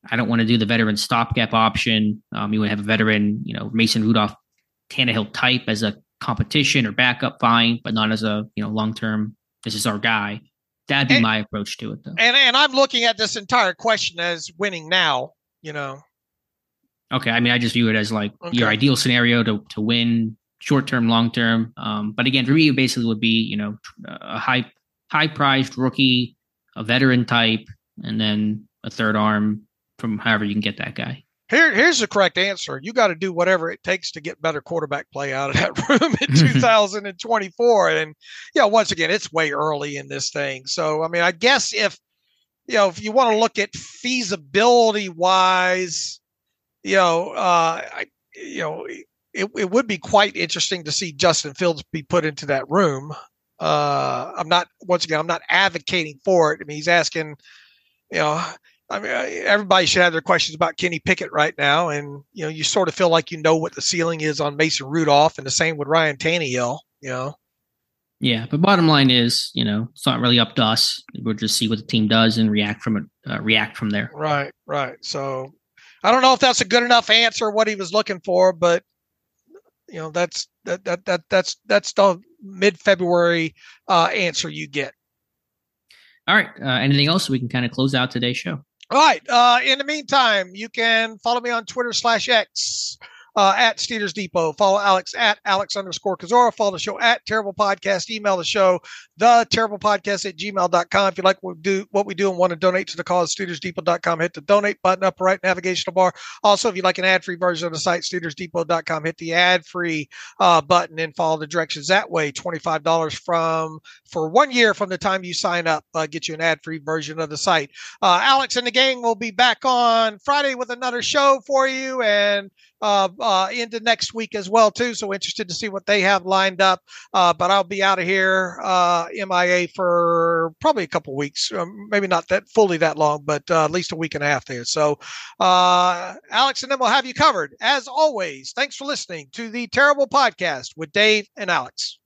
A: I don't want to do the veteran stopgap option. Um, you would have a veteran, you know, Mason Rudolph, Tannehill type as a competition or backup, fine, but not as a you know long term. This is our guy. That'd be and, my approach to it, though.
B: And and I'm looking at this entire question as winning now. You know.
A: Okay, I mean, I just view it as like okay. your ideal scenario to to win short term, long term. Um, but again, for me, it basically would be you know a high high priced rookie, a veteran type, and then a third arm from however you can get that guy.
B: Here, here's the correct answer. You got to do whatever it takes to get better quarterback play out of that room in 2024. And, you know, once again, it's way early in this thing. So, I mean, I guess if, you know, if you want to look at feasibility wise, you know, uh, I, you know, it, it would be quite interesting to see Justin Fields be put into that room. Uh, I'm not, once again, I'm not advocating for it. I mean, he's asking, you know, I mean, everybody should have their questions about Kenny Pickett right now, and you know, you sort of feel like you know what the ceiling is on Mason Rudolph, and the same with Ryan Tannehill. You know.
A: Yeah, but bottom line is, you know, it's not really up to us. We'll just see what the team does and react from it. Uh, react from there.
B: Right, right. So, I don't know if that's a good enough answer what he was looking for, but you know, that's that that that that's that's the mid February uh, answer you get.
A: All right. Uh, anything else? We can kind of close out today's show.
B: All right. Uh, in the meantime, you can follow me on Twitter slash X uh, at Steelers Depot. Follow Alex at Alex underscore Kozora. Follow the show at Terrible Podcast. Email the show, the Terrible Podcast at gmail.com. If you like what we do, what we do and want to donate to the cause, SteelersDepot.com. Hit the donate button up right navigational bar. Also, if you like an ad free version of the site, SteelersDepot.com, hit the ad free uh, button and follow the directions that way. $25 from for one year from the time you sign up, uh, get you an ad free version of the site. Uh, Alex and the gang will be back on Friday with another show for you. And uh, uh, into next week as well too. So interested to see what they have lined up. Uh, but I'll be out of here uh, MIA for probably a couple weeks, um, maybe not that fully that long, but uh, at least a week and a half there. So uh, Alex and then we'll have you covered as always. Thanks for listening to the Terrible Podcast with Dave and Alex.